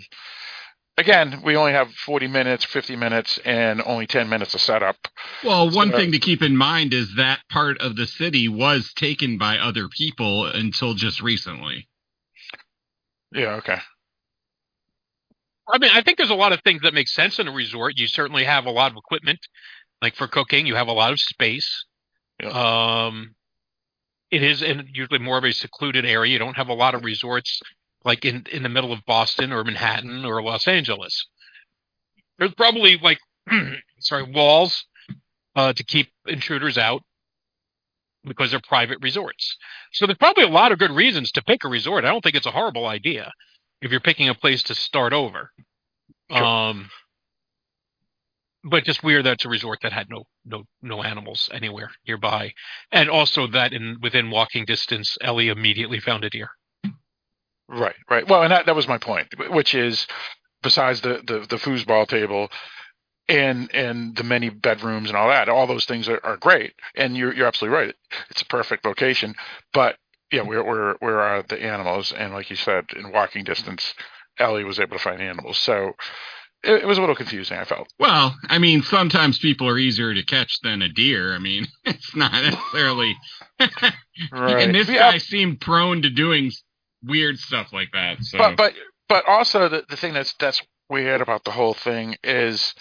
again, we only have 40 minutes, 50 minutes, and only 10 minutes of setup. Well, one so, thing to keep in mind is that part of the city was taken by other people until just recently. Yeah, okay. I mean, I think there's a lot of things that make sense in a resort. You certainly have a lot of equipment, like for cooking. You have a lot of space. Yeah. Um, it is in usually more of a secluded area. You don't have a lot of resorts like in in the middle of Boston or Manhattan or Los Angeles. There's probably like [CLEARS THROAT] sorry walls uh, to keep intruders out because they're private resorts. So there's probably a lot of good reasons to pick a resort. I don't think it's a horrible idea if you're picking a place to start over. Sure. Um, but just weird that it's a resort that had no no no animals anywhere nearby, and also that in within walking distance, Ellie immediately found a deer. Right, right. Well, and that, that was my point, which is besides the, the, the foosball table and and the many bedrooms and all that, all those things are, are great. And you're you're absolutely right. It's a perfect location. But yeah, we're we're where are the animals? And like you said, in walking distance, Ellie was able to find animals. So it, it, was a little confusing. I felt. Well, I mean, sometimes people are easier to catch than a deer. I mean, [LAUGHS] it's not necessarily. [LAUGHS] right. And this yeah. guy seemed prone to doing weird stuff like that. So. But but but also the the thing that's that's weird about the whole thing is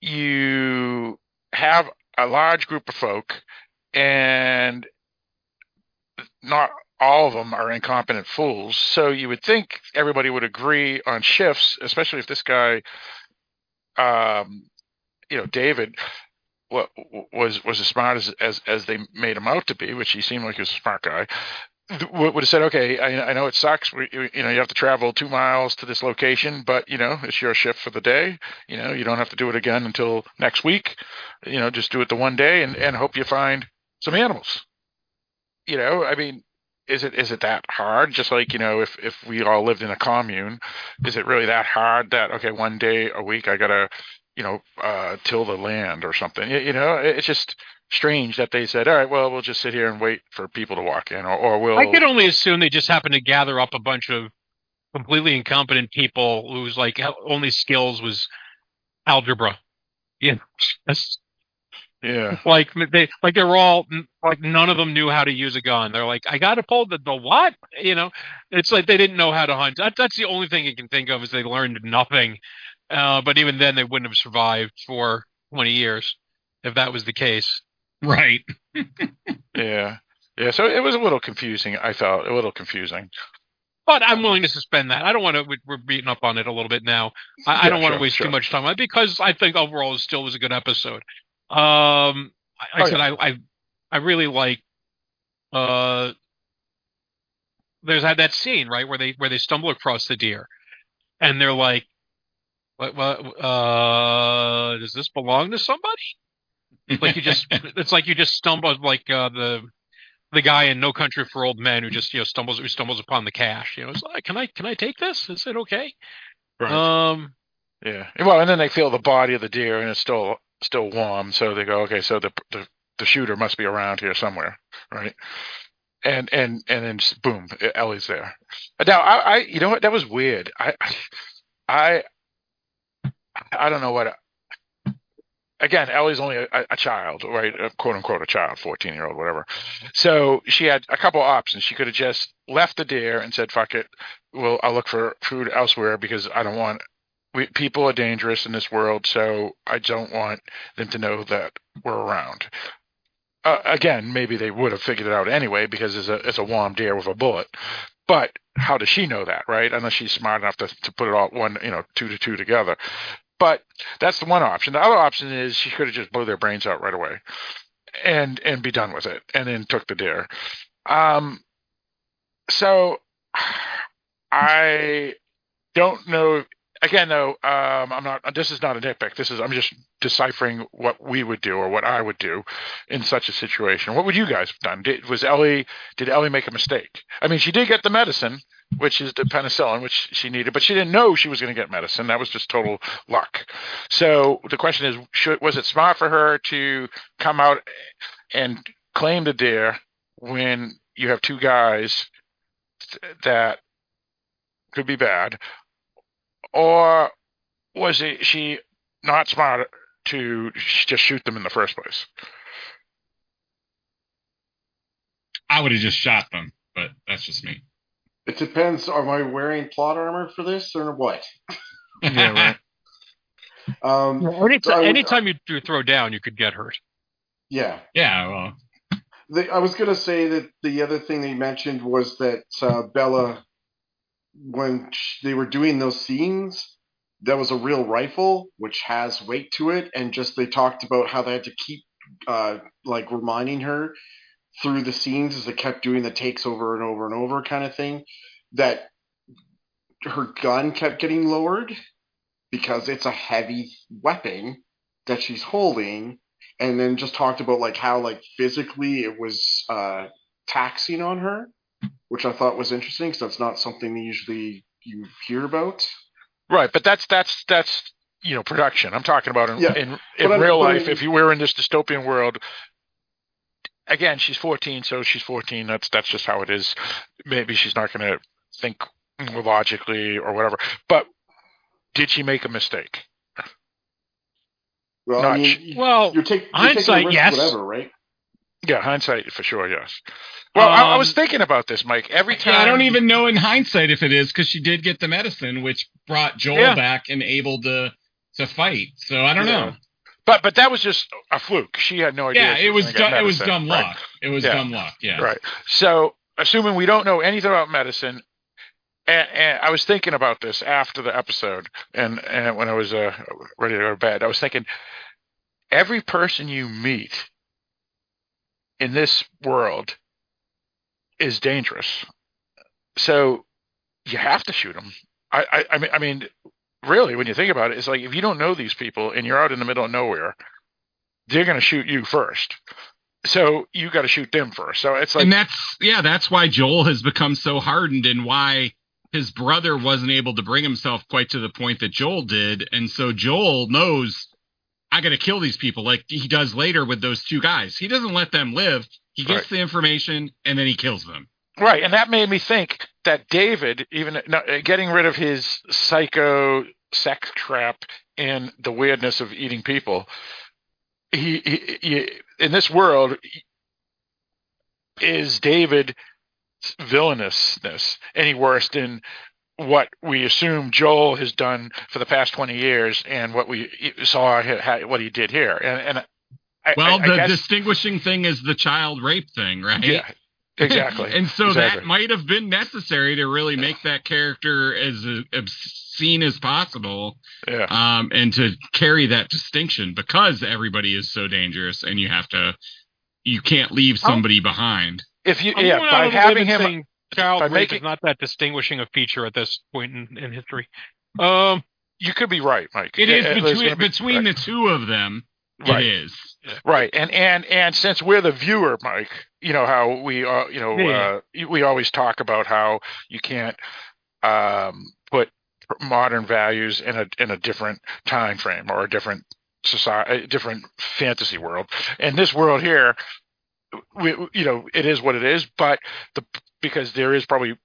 you have a large group of folk and not all of them are incompetent fools. So you would think everybody would agree on shifts, especially if this guy, um, you know, David, was was as smart as, as as they made him out to be, which he seemed like he was a smart guy would have said, okay, I, I know it sucks. We, you know, you have to travel two miles to this location, but you know, it's your shift for the day. You know, you don't have to do it again until next week. You know, just do it the one day and, and hope you find some animals. You know, I mean, is it is it that hard? Just like you know, if if we all lived in a commune, is it really that hard that okay, one day a week I gotta, you know, uh, till the land or something? You, you know, it's just strange that they said, all right, well, we'll just sit here and wait for people to walk in, or, or we'll. I could only assume they just happened to gather up a bunch of completely incompetent people whose like only skills was algebra. Yeah, that's yeah. [LAUGHS] Like they like they were all like none of them knew how to use a gun. They're like, I got to pull the the what? You know, it's like they didn't know how to hunt. That, that's the only thing you can think of is they learned nothing. Uh, but even then, they wouldn't have survived for twenty years if that was the case. Right. [LAUGHS] yeah. Yeah. So it was a little confusing. I felt a little confusing. But I'm willing to suspend that. I don't want to. We're beating up on it a little bit now. I, yeah, I don't want to waste sure. too much time on it because I think overall it still was a good episode. Um, I, I oh, said yeah. I, I I really like. Uh, there's had that scene right where they where they stumble across the deer, and they're like, "What? What? Uh, does this belong to somebody?" like you just [LAUGHS] it's like you just stumbled like uh, the the guy in No Country for Old Men who just you know stumbles who stumbles upon the cash. You know, it's like, can I can I take this? Is it okay? Right. Um. Yeah. Well, and then they feel the body of the deer and it's still still warm, so they go, okay, so the the, the shooter must be around here somewhere, right? And and and then boom, Ellie's there. Now I, I you know what that was weird. I I I don't know what again, Ellie's only a, a child, right? A quote unquote a child, 14 year old, whatever. So she had a couple options. She could have just left the deer and said, fuck it. Well, I'll look for food elsewhere because I don't want, we, people are dangerous in this world. So I don't want them to know that we're around. Uh, again, maybe they would have figured it out anyway because it's a, it's a warm deer with a bullet. But how does she know that, right? Unless she's smart enough to, to put it all one, you know, two to two together. But that's the one option. The other option is she could have just blew their brains out right away, and and be done with it, and then took the dare. Um, so I don't know. Again, though, um, I'm not. This is not a nitpick. This is. I'm just deciphering what we would do or what I would do in such a situation. What would you guys have done? Did, was Ellie? Did Ellie make a mistake? I mean, she did get the medicine, which is the penicillin, which she needed, but she didn't know she was going to get medicine. That was just total luck. So the question is, should, was it smart for her to come out and claim the dare when you have two guys th- that could be bad, or was it she not smart to just shoot them in the first place? I would have just shot them, but that's just me. It depends. Am I wearing plot armor for this or what? Yeah, right. [LAUGHS] Um, anytime, I would- anytime you do throw down, you could get hurt. yeah. Yeah, well, The, I was going to say that the other thing they mentioned was that uh, Bella, when sh- they were doing those scenes, that was a real rifle, which has weight to it, and just they talked about how they had to keep uh, like reminding her through the scenes as they kept doing the takes over and over and over kind of thing that her gun kept getting lowered because it's a heavy weapon that she's holding and then just talked about like how like physically it was uh taxing on her which i thought was interesting because that's not something that usually you hear about Right, but that's that's that's you know production. I'm talking about in Yeah, in, in real life. If you were in this dystopian world, again, she's 14, so she's 14. That's that's just how it is. Maybe she's not going to think more logically or whatever. But did she make a mistake? well i sh- mean Well, you're, take, you're hindsight, taking risk yes. whatever right Yeah, hindsight for sure. Yes. Well, I, I was Um, thinking about this, Mike. Every time yeah, I don't even know in hindsight if it is because she did get the medicine, which brought Joel Yeah. back and able to to fight. So I don't Yeah. know. But but that was just a fluke. She had no idea. Yeah, it was dumb, it was dumb Right. luck. It was Yeah. dumb luck. Yeah. Right. So, assuming we don't know anything about medicine, and, and I was thinking about this after the episode, and, and when I was uh, ready to go to bed, I was thinking every person you meet in this world is dangerous. So you have to shoot them. I, I, I mean, I mean, really, when you think about it, it's like if you don't know these people and you're out in the middle of nowhere, they're going to shoot you first. So you got to shoot them first. So it's like and that's yeah, that's why Joel has become so hardened and why his brother wasn't able to bring himself quite to the point that Joel did. And so Joel knows I got to kill these people like he does later with those two guys. He doesn't let them live. He gets Right. the information and then he kills them. Right, and that made me think that David, even uh, getting rid of his psycho sex trap and the weirdness of eating people, he, he, he in this world is David villainousness any worse than what we assume Joel has done for the past twenty years and what we saw what he did here, and and I, Well, I, I the guess, distinguishing thing is the child rape thing, right? yeah, exactly, and so Exactly. that might have been necessary to really make that character as uh, obscene as possible yeah. um, and to carry that distinction because everybody is so dangerous and you have to you can't leave somebody behind If you I'm yeah by out on a limb having him saying child by rape making- is not that distinguishing a feature at this point in, in history. Um, You could be right, Mike. it is there's between be- between the two of them right, it is right, and and and since we're the viewer, Mike, you know how we uh, you know Yeah. uh, we always talk about how you can't um, put modern values in a in a different time frame or a different society, a different fantasy world. And this world here, we you know it is what it is, but the because there is probably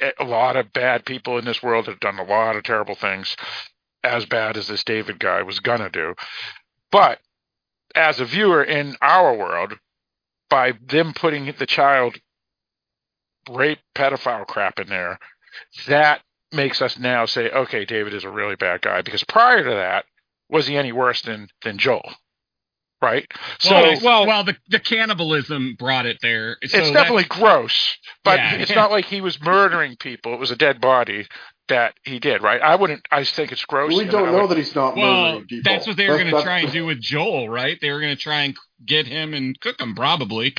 a- a lot of bad people in this world that have done a lot of terrible things as bad as this David guy was gonna do. But as a viewer in our world, by them putting the child rape pedophile crap in there, that makes us now say, okay, David is a really bad guy. Because prior to that, was he any worse than than Joel? Right? So well, well- well the the cannibalism brought it there So it's definitely gross, but Yeah. it's not like he was murdering people. It was a dead body that he did, right? I wouldn't. I think it's gross. we don't know would- that he's not Well, murdering people. that's what they were going to try and do with Joel, right? They were going to try and get him and cook him, probably.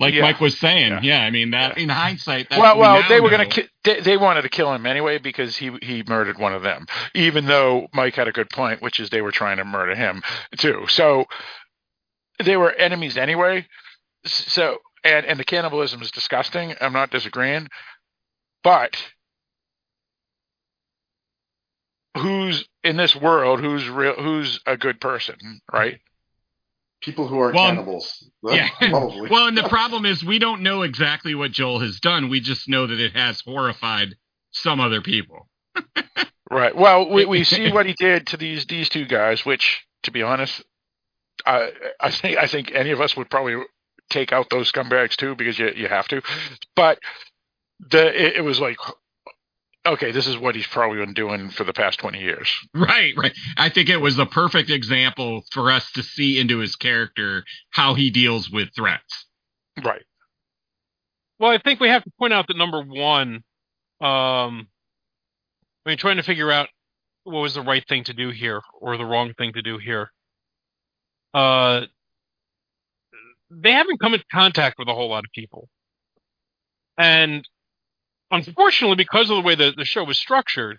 Like Yeah. Mike was saying. Yeah. Yeah, I mean that in hindsight. That's well, what we well, now they were know. going to. Ki- they, they wanted to kill him anyway because he he murdered one of them. Even though Mike had a good point, which is they were trying to murder him too. So they were enemies anyway. So and and the cannibalism is disgusting. I'm not disagreeing, but who's in this world? Who's real? Who's a good person? Right? people who are Well, cannibals. [LAUGHS] yeah. [LAUGHS] Probably. Well, and the problem is we don't know exactly what Joel has done. We just know that it has horrified some other people. [LAUGHS] Right. Well, we we see what he did to these these two guys, which, to be honest, I I think I think any of us would probably take out those scumbags too because you you have to. But the it, it was like, okay, this is what he's probably been doing for the past twenty years. [LAUGHS] Right, right. I think it was the perfect example for us to see into his character how he deals with threats. Right. Well, I think we have to point out that number one, um, I mean, trying to figure out what was the right thing to do here or the wrong thing to do here. Uh, they haven't come in contact with a whole lot of people, and unfortunately, because of the way the, the show was structured,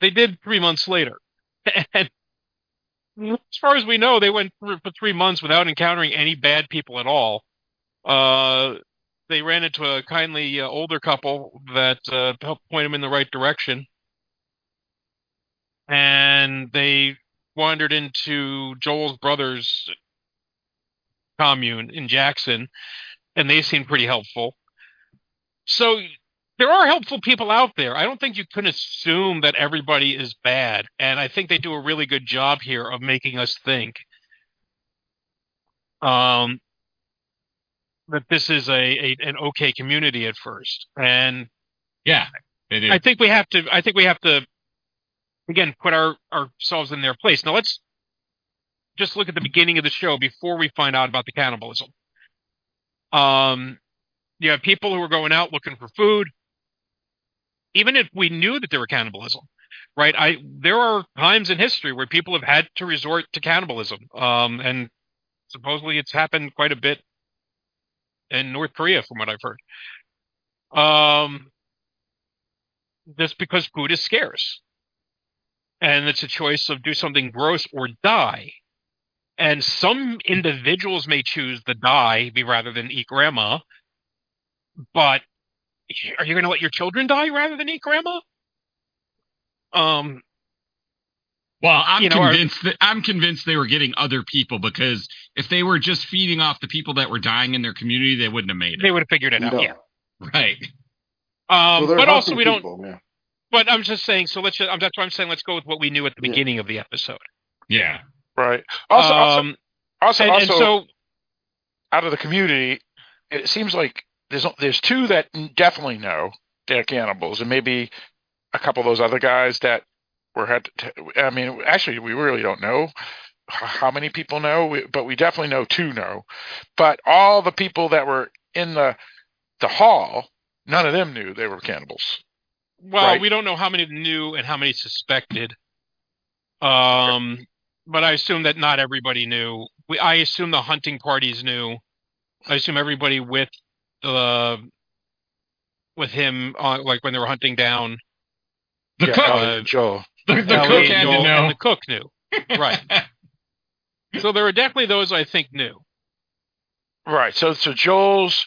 they did three months later. [LAUGHS] And as far as we know, they went for three months without encountering any bad people at all. Uh, they ran into a kindly uh, older couple that uh, helped point them in the right direction, and they wandered into Joel's brother's commune in Jackson, and they seemed pretty helpful. So there are helpful people out there. I don't think you can assume that everybody is bad, and I think they do a really good job here of making us think. Um, that this is a, a an okay community at first, and Yeah, it is. I think we have to. I think we have to again put our ourselves in their place. Now let's just look at the beginning of the show before we find out about the cannibalism. Um, you have people who are going out looking for food. Even if we knew that there were cannibalism, right? I there are times in history where people have had to resort to cannibalism, um, and supposedly it's happened quite a bit in North Korea, from what I've heard. Um, just because food is scarce. And it's a choice of do something gross or die. And some individuals may choose the die rather than eat grandma. But are you going to let your children die rather than eat grandma? Um, well, I'm you know, our- convinced that I'm convinced they were getting other people because if they were just feeding off the people that were dying in their community, they wouldn't have made it. they would have figured it out. No. Yeah. Right. Um, Well, but also helping we don't. yeah. But I'm just saying. So let's. Just, I'm, that's why I'm saying let's go with what we knew at the Yeah. beginning of the episode. Yeah. Right. Also, also, um, also, and, and also so out of the community, it seems like there's there's two that definitely know they're cannibals, and maybe a couple of those other guys that were had. To, I mean, actually, we really don't know how many people know, but we definitely know two know. But all the people that were in the the hall, none of them knew they were cannibals. Well, Right. we don't know how many knew and how many suspected. Um, but I assume that not everybody knew. We, I assume the hunting parties knew. I assume everybody with the with him, uh, like when they were hunting down The Yeah, cook, Ellie and Joel. the, the cook and had Joel, to and the cook knew. [LAUGHS] Right. So there were definitely those I think knew. Right. So so Joel's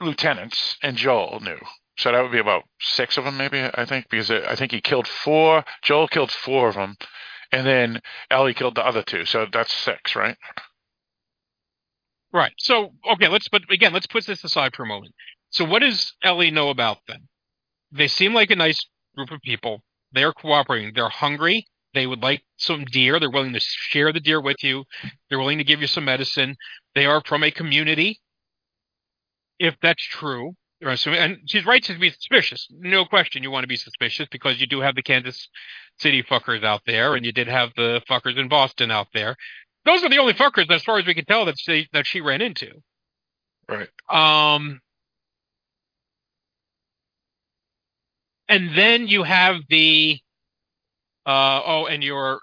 lieutenants and Joel knew. So that would be about six of them, maybe I think, because I think he killed four. Joel killed four of them, and then Ellie killed the other two. So that's six, right? Right. So okay, let's but again, let's put this aside for a moment. So what does Ellie know about them? They seem like a nice group of people. They're cooperating. They're hungry. They would like some deer. They're willing to share the deer with you. They're willing to give you some medicine. They are from a community. If that's true, and she's right to be suspicious. No question, you want to be suspicious because you do have the Kansas City fuckers out there, and you did have the fuckers in Boston out there. Those are the only fuckers, as far as we can tell, that she that she ran into. Right. Um, and then you have the uh oh and your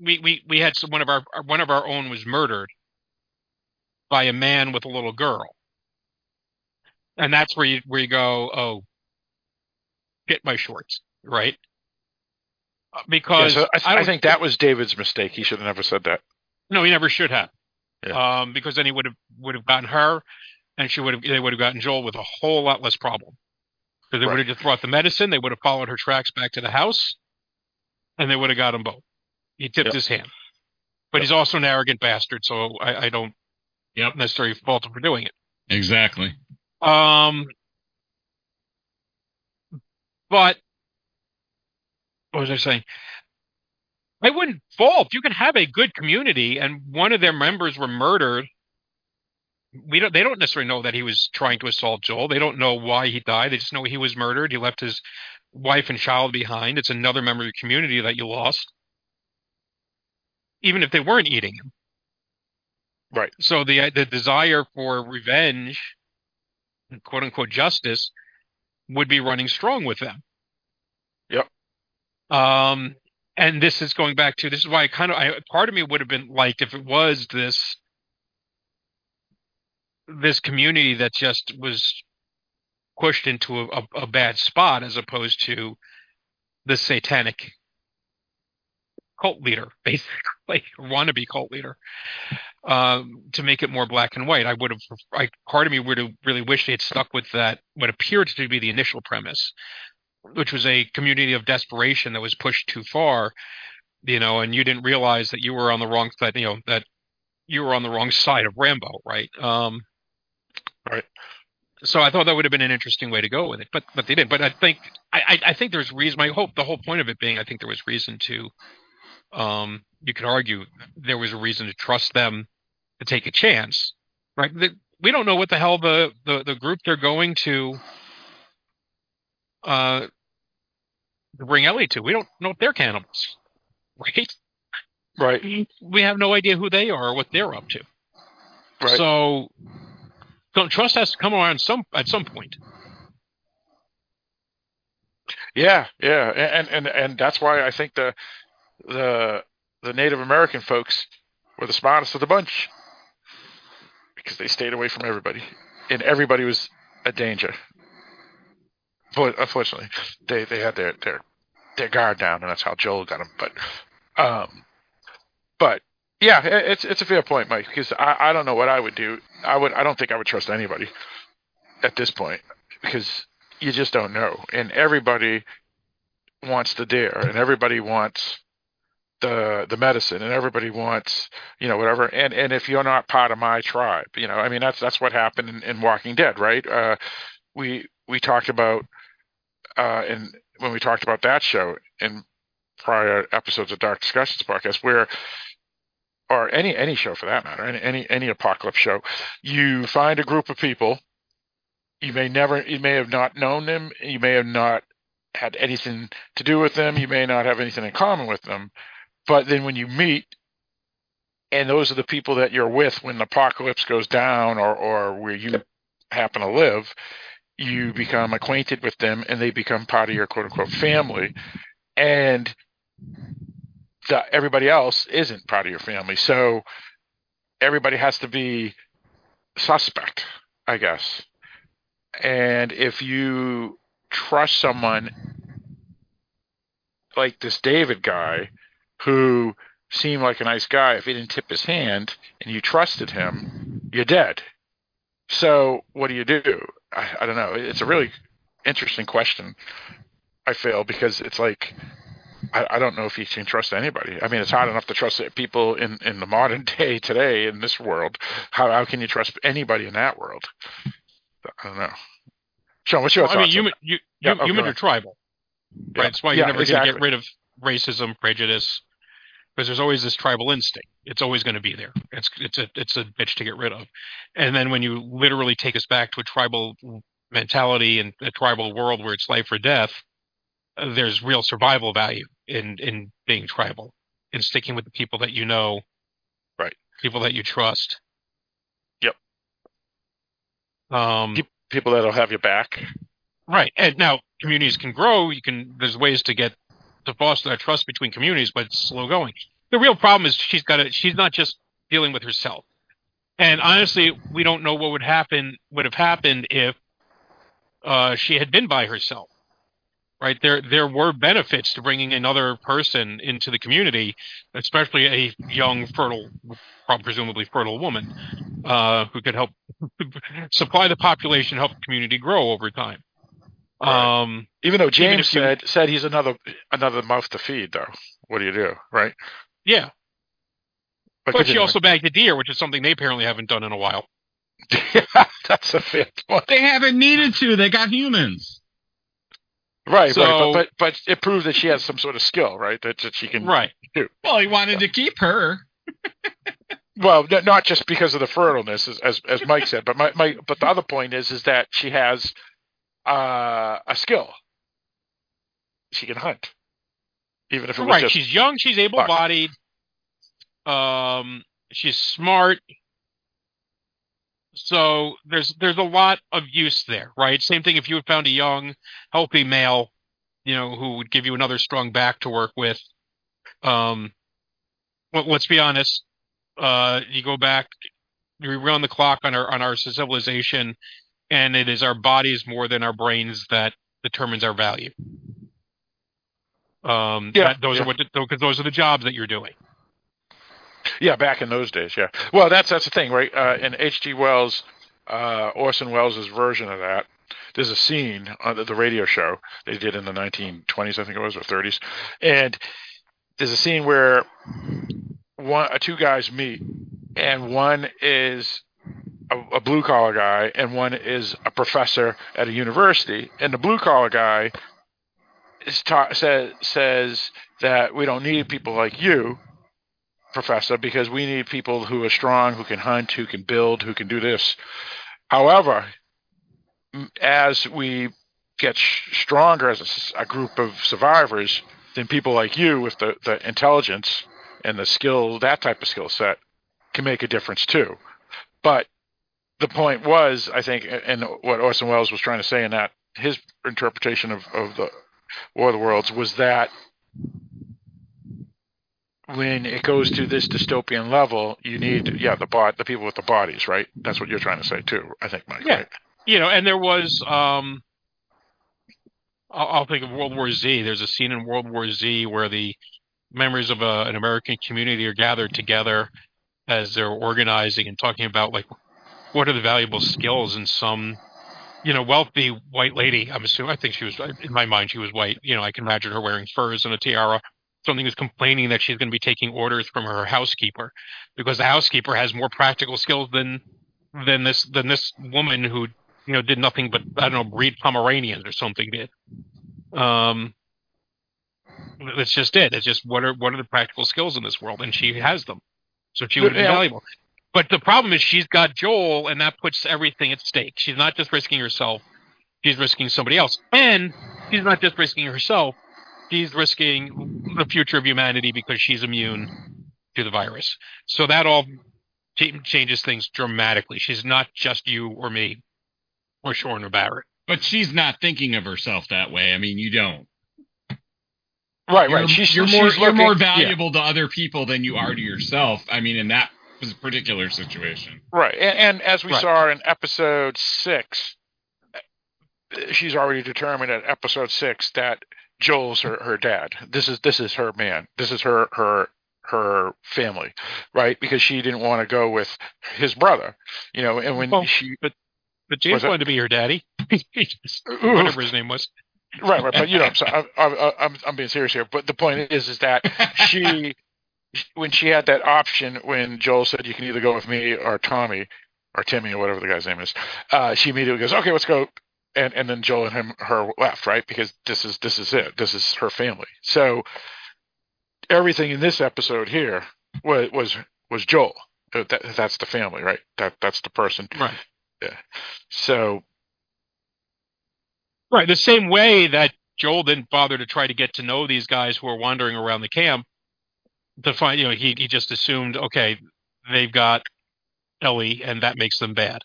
we we we had some, one of our one of our own was murdered by a man with a little girl and that's where you where you go oh get my shorts right Uh, Yeah, because so I, th- I I, think that was David's mistake. He should have never said that. No he never should have Yeah. um because then he would have would have gotten her and she would have they would have gotten Joel with a whole lot less problem because they Right. would have just brought the medicine they would have followed her tracks back to the house and they would have got them both he tipped Yep. his hand but Yep. he's also an arrogant bastard so I, I don't Yep. necessarily fault him for doing it Exactly. Um, but what was I saying? I wouldn't fault. You can have a good community, and one of their members were murdered. We don't. They don't necessarily know that he was trying to assault Joel. They don't know why he died. They just know he was murdered. He left his wife and child behind. It's another member of the community that you lost, even if they weren't eating him. Right. So the the desire for revenge, quote unquote justice, would be running strong with them. Yep. Um, and this is going back to this is why I kind of I, part of me would have been liked if it was this this community that just was pushed into a, a, a bad spot as opposed to the satanic cult leader, [LAUGHS] basically wannabe cult leader. Um, to make it more black and white, I would have. I, part of me would have really wished they had stuck with that what appeared to be the initial premise, which was a community of desperation that was pushed too far, you know, and you didn't realize that you were on the wrong side, you know, that you were on the wrong side of Rambo, right? Um, Right. So I thought that would have been an interesting way to go with it, but but they didn't. But I think I I, I think there's reason. My hope, the whole point of it being, I think there was reason to. Um, you could argue there was a reason to trust them to take a chance, right? We don't know what the hell the, the, the group they're going to uh to bring Ellie to. We don't know if they're cannibals, right? Right. We have no idea who they are or what they're up to. Right. So, so trust has to come around some at some point. Yeah, yeah, and and and that's why I think the the the Native American folks were the smartest of the bunch because they stayed away from everybody, and everybody was a danger. Unfortunately, they they had their their their guard down, and that's how Joel got him. But um, but yeah, it's it's a fair point, Mike, because I I don't know what I would do. I would I don't think I would trust anybody at this point because you just don't know, and everybody wants the dare, and everybody wants the the medicine, and everybody wants you know whatever. And and if you're not part of my tribe, you know, I mean that's that's what happened in, in Walking Dead, right? Uh, we we talked about uh, in when we talked about that show in prior episodes of Dark Discussions podcast, where or any any show for that matter, any any any apocalypse show, you find a group of people. You may never, you may have not known them. You may have not had anything to do with them. You may not have anything in common with them. But then when you meet, and those are the people that you're with when the apocalypse goes down, or or where you happen to live, you become acquainted with them, and they become part of your quote unquote family. And the, everybody else isn't part of your family. So everybody has to be suspect, I guess. And if you trust someone like this David guy who seemed like a nice guy, if he didn't tip his hand and you trusted him, you're dead. So what do you do? I, I don't know. It's a really interesting question. I feel because it's like I, I don't know if you can trust anybody. I mean, it's hard enough to trust people in, in the modern [LAUGHS] day today in this world. How how can you trust anybody in that world? I don't know. Sean, what's your I thoughts? mean, on human you, Yeah, you, oh, human are tribal, Yeah. right? That's why you're never going to get rid of racism, prejudice, because there's always this tribal instinct. It's always going to be there. It's it's a it's a bitch to get rid of. And then when you literally take us back to a tribal mentality and a tribal world where it's life or death, uh, there's real survival value in in being tribal, and sticking with the people that you know, Right. People that you trust. Yep. Um. Pe- people that'll have your back. Right. And now communities can grow. You can. There's ways to get to foster that trust between communities, but it's slow going. The real problem is she's got to. She's not just dealing with herself. And honestly, we don't know what would happen. Would have happened if uh, she had been by herself. Right there, there were benefits to bringing another person into the community, especially a young, fertile, presumably fertile woman, uh, who could help [LAUGHS] supply the population, help the community grow over time. Right. Um, Even though James you- said said he's another another mouth to feed, though. What do you do, right? Yeah, but she continue. also bagged a deer, which is something they apparently haven't done in a while. [LAUGHS] that's a fair point. They haven't needed to. They got humans. Right, So- right, but, but but it proves that she has some sort of skill, right? That, that she can. Right. do. Well, he wanted to keep her. [LAUGHS] Well, n- not just because of the fertileness, as as, as Mike said, but my, my but the other point is is that she has uh, a skill. She can hunt, even if it Right. She's young. She's able-bodied. Um, she's smart. So there's there's a lot of use there, right? Same thing if you had found a young, healthy male, you know, who would give you another strong back to work with. Um, let, let's be honest. Uh, you go back, we run the clock on our on our civilization, and it is our bodies more than our brains that determines our value. Um, Yeah, that- those yeah. are what because those are the jobs that you're doing. Yeah, back in those days, yeah. Well, that's that's the thing, right? Uh, in H.G. Wells, uh, Orson Welles' version of that, there's a scene on the, the radio show they did in the 1920s, I think it was, or 30s, and there's a scene where one, uh, two guys meet, and one is a, a blue collar guy, and one is a professor at a university, and the blue collar guy ta- says says that we don't need people like you professor because we need people who are strong, who can hunt, who can build, who can do this. However, as we get stronger as a group of survivors, then people like you with the, the intelligence and the skill, that type of skill set, can make a difference too. But the point was, I think, and what Orson Welles was trying to say in that his interpretation of, of the War of the Worlds was that when it goes to this dystopian level, you need yeah the bot the people with the bodies, right? That's what you're trying to say too, I think, Mike. Yeah. Right? you know, and there was um I'll, I'll think of World War Z. There's a scene in World War Z where the members of a, an American community are gathered together as they're organizing and talking about like what are the valuable skills in some you know wealthy white lady. I'm assuming I think she was in my mind she was white. You know, I can imagine her wearing furs and a tiara. Something is complaining that she's going to be taking orders from her housekeeper because the housekeeper has more practical skills than than this than this woman who you know, did nothing but I don't know, breed Pomeranians or something. Did um, that's just it. It's just what are what are the practical skills in this world, and she has them, so she would be Yeah. valuable. But the problem is she's got Joel, and that puts everything at stake. She's not just risking herself; she's risking somebody else, and she's not just risking herself; she's risking the future of humanity because she's immune to the virus. So that all cha- changes things dramatically. She's not just you or me or Sean or Barrett. But she's not thinking of herself that way. I mean, you don't. Right, You're, right. She's you're she's more you're looking- more yeah, valuable to other people than you are to yourself. I mean, in that particular situation. right, and, and as we Right. saw in episode six, she's already determined at episode six that Joel's her, her dad. This is this is her man. This is her her her family, right? Because she didn't want to go with his brother, you know. And when Well, she But but James Was it- wanted to be her daddy. [LAUGHS] Whatever his name was. right, right, but you know, I'm, so- I'm I'm I'm I'm being serious here. But the point is, is that she [LAUGHS] when she had that option when Joel said you can either go with me or Tommy or Timmy or whatever the guy's name is, uh, she immediately goes, okay, let's go. And and then Joel and him her left, right? Because this is this is it. This is her family. So everything in this episode here was was was Joel. Uh, That, that's the family, right? That that's the person. Right. So Right. The same way that Joel didn't bother to try to get to know these guys who are wandering around the camp to find, you know, he, he just assumed, okay, they've got Ellie and that makes them bad.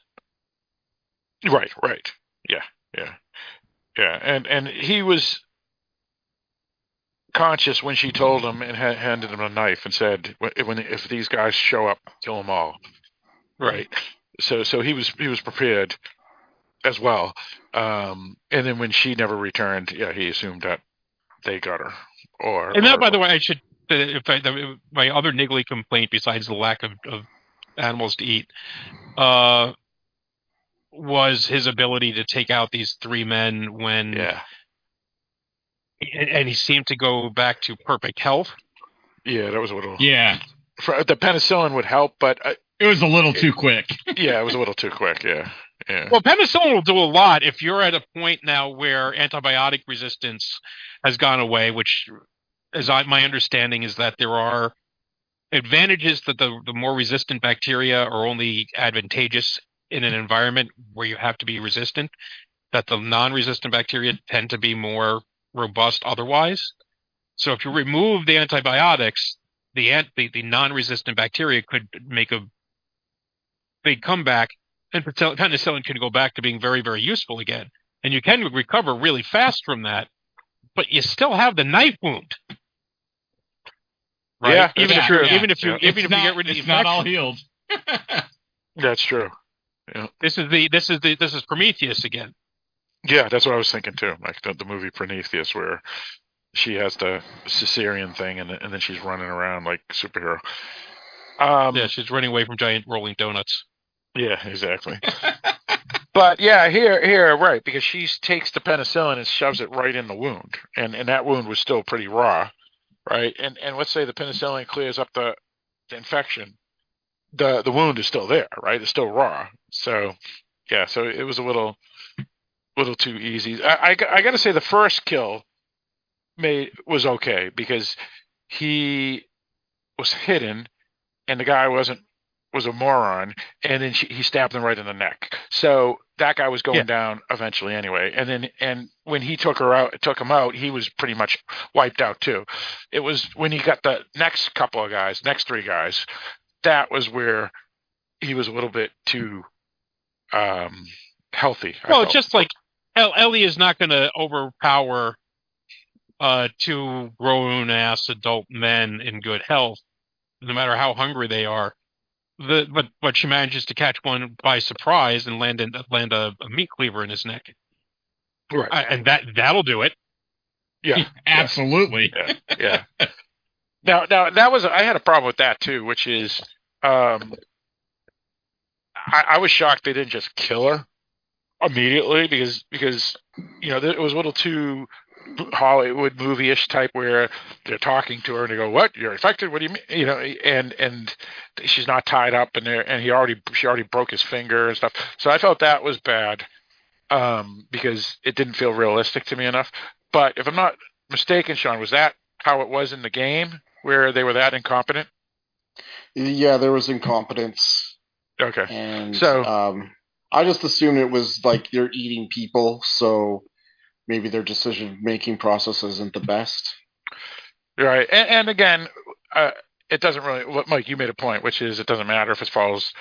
right, right, yeah, yeah. Yeah, and and he was conscious when she told him and ha- handed him a knife and said, "When if these guys show up, kill them all." Right. So so he was he was prepared as well. Um, and then when she never returned, yeah, he assumed that they got her. Or And that, or- by the way, I should. Uh, If I, the- my other niggly complaint, besides the lack of, of animals to eat, uh, was his ability to take out these three men when, yeah, and, and he seemed to go back to perfect health. yeah, that was a little. Yeah, For, the penicillin would help, but uh, it was a little too quick. [LAUGHS] yeah, it was a little too quick. Yeah, yeah. Well, penicillin will do a lot if you're at a point now where antibiotic resistance has gone away, which, as I, my understanding, is that there are advantages that the, the more resistant bacteria are only advantageous in an environment where you have to be resistant, that the non resistant bacteria tend to be more robust otherwise. So if you remove the antibiotics, the, ant, the, the non resistant bacteria could make a big comeback and penicillin penicillin can go back to being very, very useful again. And you can recover really fast from that, but you still have the knife wound. Right? Yeah, even that's if true. you even if you Yeah. even it's if not, you get rid of the it's not all healed. [LAUGHS] That's true. This is the this is the this is Prometheus again. Yeah, that's what I was thinking too. Like the, the movie Prometheus, where she has the cesarean thing, and and then she's running around like superhero. Um, yeah, she's running away from giant rolling donuts. Yeah, exactly. [LAUGHS] but yeah, here, here, right, because she takes the penicillin and shoves it right in the wound, and and that wound was still pretty raw, right? And and let's say the penicillin clears up the, the infection, the the wound is still there, right? It's still raw. So yeah, so it was a little, little too easy. I I, I got to say the first kill made was okay because he was hidden, and the guy wasn't was a moron, and then she, he stabbed him right in the neck. So that guy was going Yeah. down eventually anyway. And then and when he took her out, took him out, he was pretty much wiped out too. It was when he got the next couple of guys, next three guys, that was where he was a little bit too um healthy. I Well, felt. just like El- Ellie is not going to overpower uh, two grown ass adult men in good health, no matter how hungry they are. The but but she manages to catch one by surprise and land in, land a, a meat cleaver in his neck, right. I, and that that'll do it. yeah. [LAUGHS] Absolutely. yeah, yeah. [LAUGHS] Now, now that was I had a problem with that too, which is, um, I, I was shocked they didn't just kill her immediately because because you know it was a little too Hollywood movie-ish type where they're talking to her and they go, "What? You're infected? What do you mean?" You know, and and she's not tied up and there and he already she already broke his finger and stuff. So I felt that was bad um, because it didn't feel realistic to me enough. But if I'm not mistaken, Sean, was that how it was in the game where they were that incompetent? Yeah, there was incompetence, Okay. and So- um, I just assumed it was like they're eating people, so maybe their decision making process isn't the best. Right. And, and again, uh, it doesn't really. What Mike, you made a point, which is it doesn't matter if it follows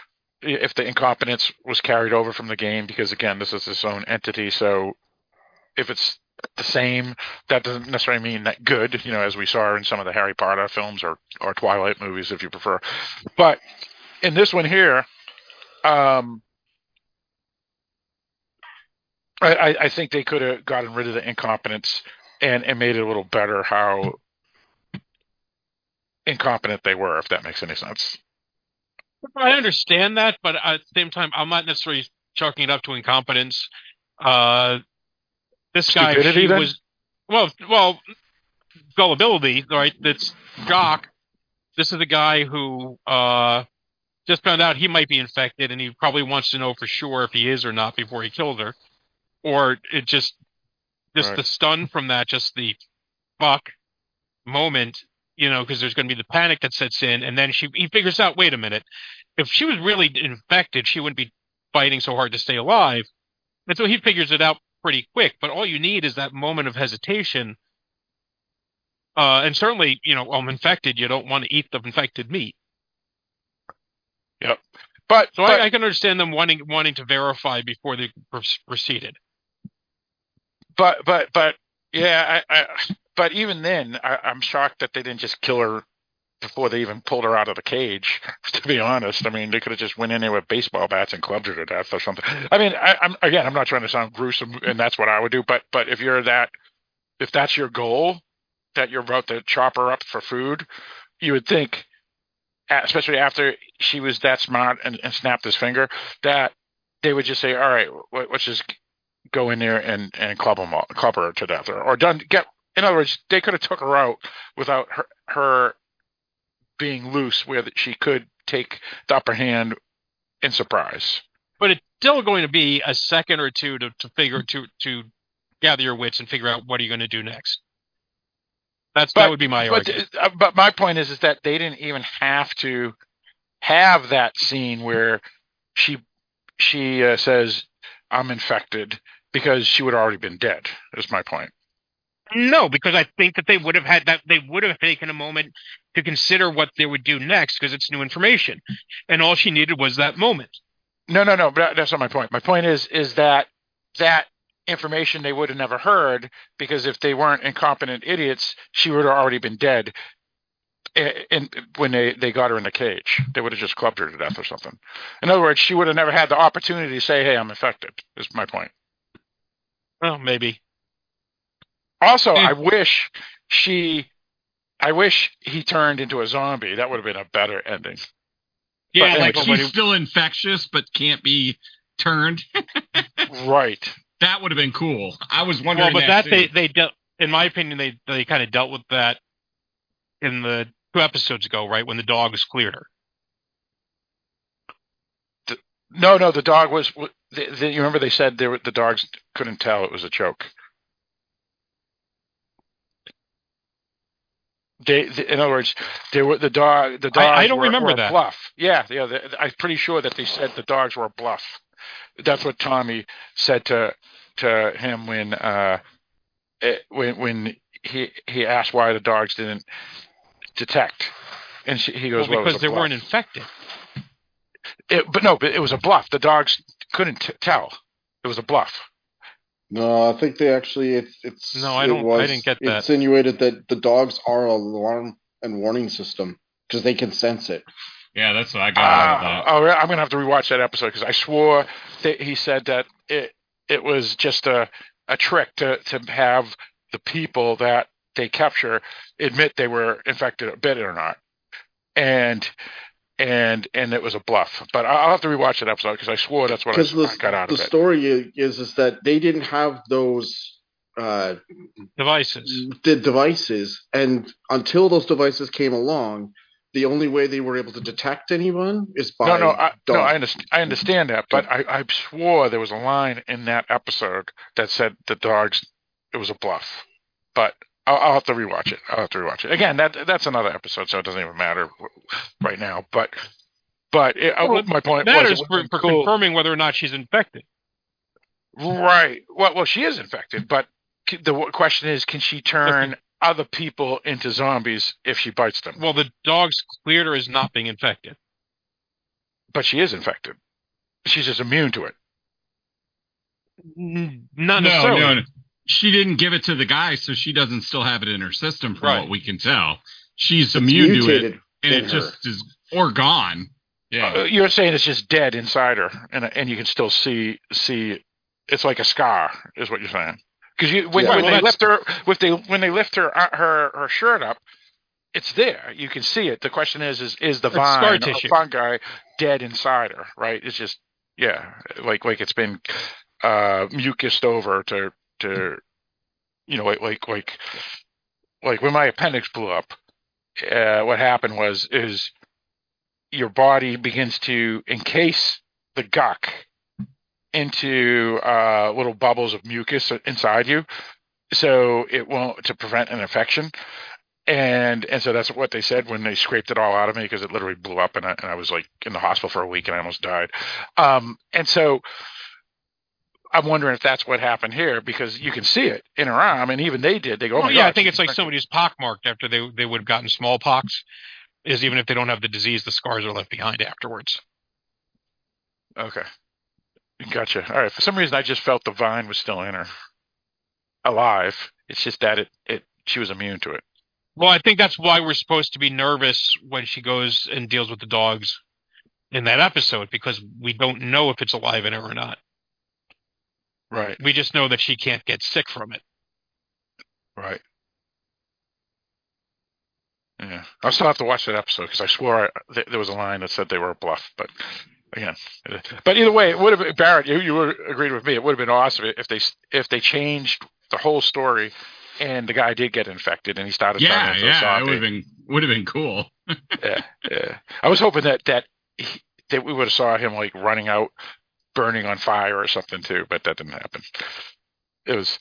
if the incompetence was carried over from the game because again, this is its own entity. So if it's the same, that doesn't necessarily mean that good. You know, as we saw in some of the Harry Potter films or or Twilight movies, if you prefer. But in this one here, um, I, I, think they could have gotten rid of the incompetence and, and made it a little better how incompetent they were, if that makes any sense. I understand that, but at the same time, I'm not necessarily chalking it up to incompetence. Uh, this guy Stupidity, she then? was well, well, gullibility, right? That's Jock. This is the guy who uh, just found out he might be infected, and he probably wants to know for sure if he is or not before he kills her. Or it just just Right. the stun from that, just the fuck moment, you know, because there's going to be the panic that sets in, and then she he figures out, wait a minute, if she was really infected, she wouldn't be fighting so hard to stay alive. And so he figures it out pretty quick. But all you need is that moment of hesitation. Uh, and certainly, you know, I'm infected. You don't want to eat the infected meat. Yep. But, So but I, I can understand them wanting wanting to verify before they pr- proceeded. But but but yeah, I, I but even then, I, I'm shocked that they didn't just kill her before they even pulled her out of the cage. [LAUGHS] To be honest, I mean, they could have just went in there with baseball bats and clubbed her to death or something. I mean, I, I'm again, I'm not trying to sound gruesome, and that's what I would do. But but if you're that, if that's your goal, that you're about to chop her up for food, you would think, especially after she was that smart and, and snapped his finger, that they would just say, all right, let's just go in there and and club all, club her to death, or, or done get. In other words, they could have took her out without her her being loose, where that she could take the upper hand in surprise. But it's still going to be a second or two to, to figure to to gather your wits and figure out what are you going to do next. That's But- that would be my But argument. uh, but my point is is that they didn't even have to have that scene where she she uh, says I'm infected because she would have already been dead. Is my point. No, because I think that they would have had that they would have taken a moment to consider what they would do next because it's new information, and all she needed was that moment. No, no, no. But that's not my point. My point is is that that information they would have never heard because if they weren't incompetent idiots, she would have already been dead. Eh, and when they, they got her in the cage, they would have just clubbed her to death or something. In other words, she would have never had the opportunity to say, "Hey, I'm infected." Is my point. Well, maybe. Also, Hmm. I wish she, I wish he turned into a zombie. That would have been a better ending. Yeah, anyway, like She's he- still infectious, but can't be turned. [LAUGHS] Right. That would have been cool. I was well, wondering. but that too. they they dealt. In my opinion, they they kind of dealt with that in the two episodes ago, right when the dogs cleared her. No, no. The dog was. The, the, you remember they said were, the dogs couldn't tell it was a choke. They, the, in other words, they were the dog. The dogs. I- I don't were, remember were that. Bluff. Yeah, yeah. The, I'm pretty sure that they said the dogs were a bluff. That's what Tommy said to to him when uh it, when when he he asked why the dogs didn't detect, and she, he goes, Well, "Well, because they bluff." weren't infected. It, but no, but it was a bluff. The dogs couldn't t- tell. It was a bluff. No, I think they actually it's it's No, I it don't- I didn't get that. Insinuated that the dogs are a alarm and warning system because they can sense it. Yeah, that's what I got out Uh, oh, I'm gonna have to rewatch that episode because I swore that he said that it it was just a a trick to to have the people that they capture admit they were infected or bit or not, and and and it was a bluff. But I- I'll have to rewatch that episode because I swore that's what I, Because the, I got out the of it. The story is is that they didn't have those uh, Devices. the devices, and until those devices came along, the only way they were able to detect anyone is by No, no, I, no. I understand. I understand that, but I, I swore there was a line in that episode that said the dogs. It was a bluff, but I'll, I'll have to rewatch it. I'll have to rewatch it again. That that's another episode, so it doesn't even matter right now. But but it, uh, Well, my point Matters was for, it for cool. confirming whether or not she's infected. right. Well, well, she is infected, but the question is, can she turn other people into zombies if she bites them? Well, the dogs cleared her as not being infected. But she is infected. She's just immune to it. N- Not no, necessarily. no, no. She didn't give it to the guy, so she doesn't still have it in her system, from Right. what we can tell. She's It's immune to it, and it her. just is or gone. Yeah, Uh, you're saying it's just dead inside her, and and you can still see see it's like a scar, is what you're saying? Because you when, Yeah. when Well, they lift her with they when they lift her uh, her her shirt up, it's there. You can see it. The question is is is the It's scar vine or fungi dead inside her? Right? It's just yeah, like like it's been uh mucused over to to you know like like like like when my appendix blew up. Uh, what happened was is your body begins to encase the guck into uh, little bubbles of mucus inside you, so it won't to prevent an infection. And and so that's what they said when they scraped it all out of me because it literally blew up and I, and I was like in the hospital for a week and I almost died. Um, and so I'm wondering if that's what happened here because you can see it in her arm and even they did. They go, oh Well, yeah, God, I think it's like infected." somebody who's pockmarked after they they would have gotten smallpox. Is even if they don't have the disease, the scars are left behind afterwards. Okay. Gotcha. All right. For some reason, I just felt the vine was still in her. alive. It's just that it, it she was immune to it. Well, I think that's why we're supposed to be nervous when she goes and deals with the dogs in that episode because we don't know if it's alive in her or not. Right. We just know that she can't get sick from it. Right. Yeah, I'll still have to watch that episode because I swore I, th- there was a line that said they were a bluff, but again, but either way, it would have been Barrett. You you agreed with me. It would have been awesome if they if they changed the whole story and the guy did get infected and he started Yeah, yeah, it would have been would have been cool. [LAUGHS] yeah, yeah. I was hoping that that he, that we would have saw him like running out, burning on fire or something too, but that didn't happen. It was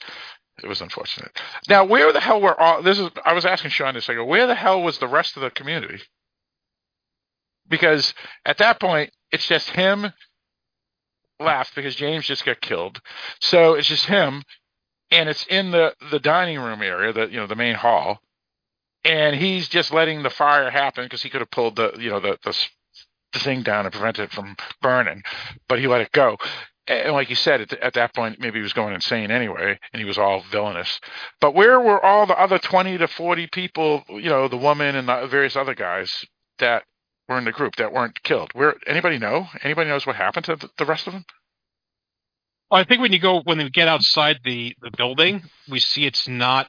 it was unfortunate. Now, where the hell were all? This is I was asking Sean this. I go, where the hell was the rest of the community? Because at that point, it's just him left because James just got killed. So it's just him, and it's in the the dining room area, the you know the main hall, and he's just letting the fire happen because he could have pulled the you know the the, the thing down and prevent it from burning, but he let it go. And like you said, at, at that point, maybe he was going insane anyway, and he was all villainous. But where were all the other twenty to forty people? You know, the woman and the various other guys that were in the group that weren't killed. Where anybody know? Anybody knows what happened to the, the rest of them? I think when you go when we get outside the the building, we see it's not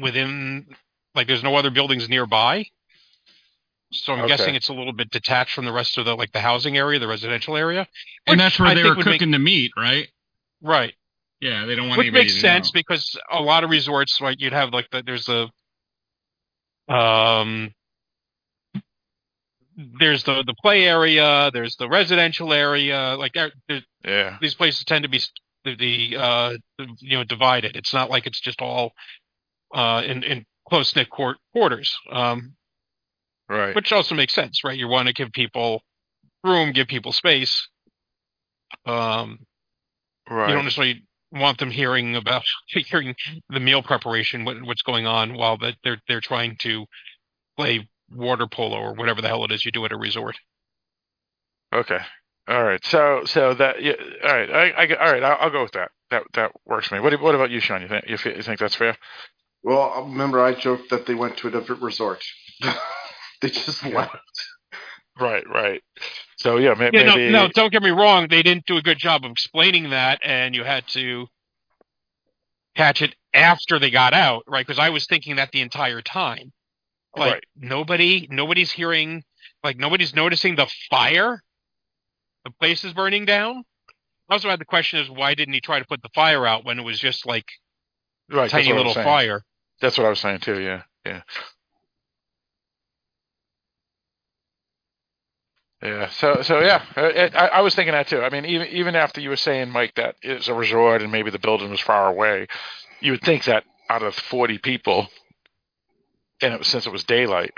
within like there's no other buildings nearby. So I'm Okay. guessing it's a little bit detached from the rest of the like the housing area, the residential area. and that's where I they think were would make- cooking the meat, right? Right. Yeah, they don't want Which anybody makes to sense know. because a lot of resorts, right, you'd have like the, there's a um there's the the play area, there's the residential area, like there, there's Yeah, these places tend to be the, the uh you know divided. It's not like it's just all uh in in close knit court quarters. Um, right. which also makes sense, right? You want to give people room, give people space. Um, right. you don't necessarily want them hearing about [LAUGHS] hearing the meal preparation, what, what's going on while that they're they're trying to play water polo or whatever the hell it is you do at a resort. Okay. All right. So so that yeah. All right. I, I all right. I'll, I'll go with that. That that works for me. What what about you, Sean? You think you, you think that's fair? Well, remember I joked that they went to a different resort. [LAUGHS] [LAUGHS] they just Yeah. left. Right. Right. So yeah, may, Yeah, maybe no, no, don't get me wrong. They didn't do a good job of explaining that, and you had to catch it after they got out, right? Because I was thinking that the entire time. Like Right. nobody, nobody's hearing, like nobody's noticing the fire. The place is burning down. I also had the question: is why didn't he try to put the fire out when it was just like right. that's tiny what I was little fire? That's what I was saying too. Yeah. Yeah. Yeah. So so yeah, Uh, it, I, I was thinking that too. I mean, even even after you were saying, Mike, that it's a resort and maybe the building was far away, you would think that out of forty people, and it was, since it was daylight,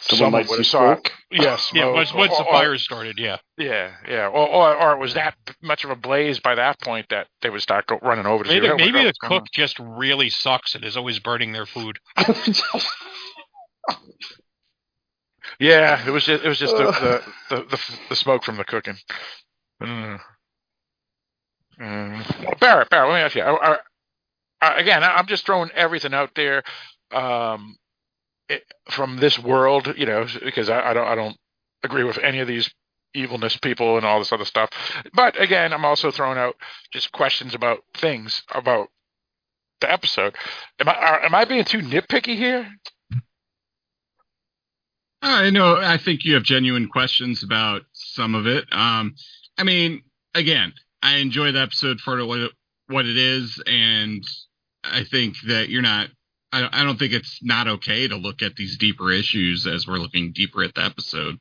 Someone someone might would see have saw. smoke. Yes. Yeah, smoke, once once the or- or- fire started, yeah. Yeah, yeah, or, or or it was that much of a blaze by that point that they would start go, running over to Maybe, what- maybe the what's going cook just really sucks and is always burning their food. [LAUGHS] [LAUGHS] [LAUGHS] Yeah, it was just it was just the the, the, the, smoke from the cooking. Mm. Mm. Barrett, Barrett, let me ask you. I, I, again, I'm just throwing everything out there um, it, from this world, you know, because I, I don't I don't agree with any of these evilness people and all this other stuff. But again, I'm also throwing out just questions about things about the episode. Am I are, am I being too nitpicky here? I know. I think you have genuine questions about some of it. Um, I mean, again, I enjoy the episode for what it, what it is, and I think that you're not. I, don't- I don't think it's not okay to look at these deeper issues as we're looking deeper at the episode.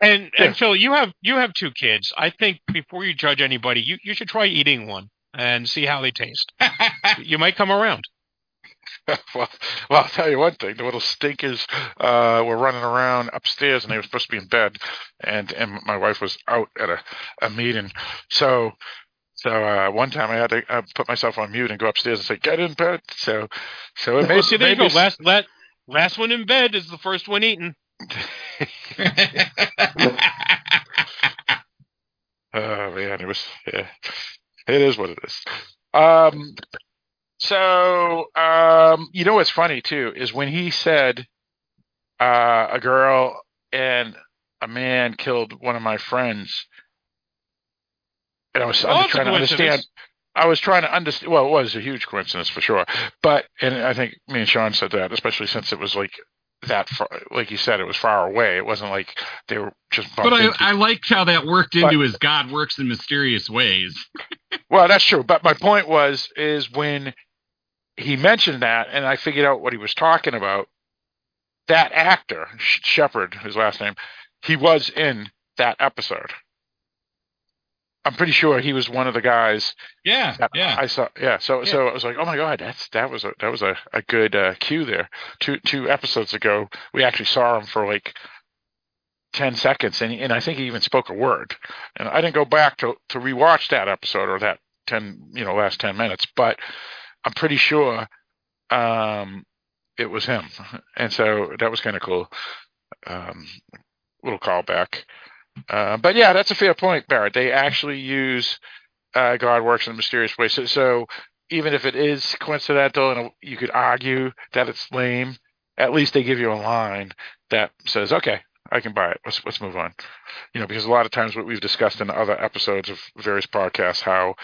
And Yeah. and Phil, you have you have two kids. I think before you judge anybody, you, you should try eating one and see how they taste. [LAUGHS] you might come around. [LAUGHS] well, well, I'll tell you one thing: the little stinkers uh, were running around upstairs, and they were supposed to be in bed, and and my wife was out at a, a meeting. So, so uh, one time I had to uh, put myself on mute and go upstairs and say, "Get in bed." So, so it Well, made see, there you go. maybe Last let last one in bed is the first one eaten. [LAUGHS] [LAUGHS] Oh man, it was yeah. It is what it is. Um, so um, you know what's funny too is when he said uh, a girl and a man killed one of my friends, and I was I'm trying to understand. I was trying to understand. Well, it was a huge coincidence for sure, but and I think me and Sean said that, especially since it was like that far, like you said, it was far away. It wasn't like they were just. But I, into I liked how that worked But- into his God works in mysterious ways. [LAUGHS] Well, that's true. But my point was, is when he mentioned that, and I figured out what he was talking about. That actor, Shepherd, his last name, he was in that episode. I'm pretty sure he was one of the guys Yeah, yeah. I saw. Yeah, so so I was like, oh my god, that's that was a that was a, a good uh, cue there. Two two episodes ago, we actually saw him for like ten seconds, and and I think he even spoke a word. And I didn't go back to to rewatch that episode or that ten you know last ten minutes, but I'm pretty sure um, it was him, and so that was kind of cool. Um, little callback. Uh, but yeah, that's a fair point, Barrett. They actually use uh, God works in a mysterious way. So, so even if it is coincidental and you could argue that it's lame, at least they give you a line that says, "Okay, I can buy it. Let's let's move on." You know, because a lot of times what we've discussed in other episodes of various podcasts, how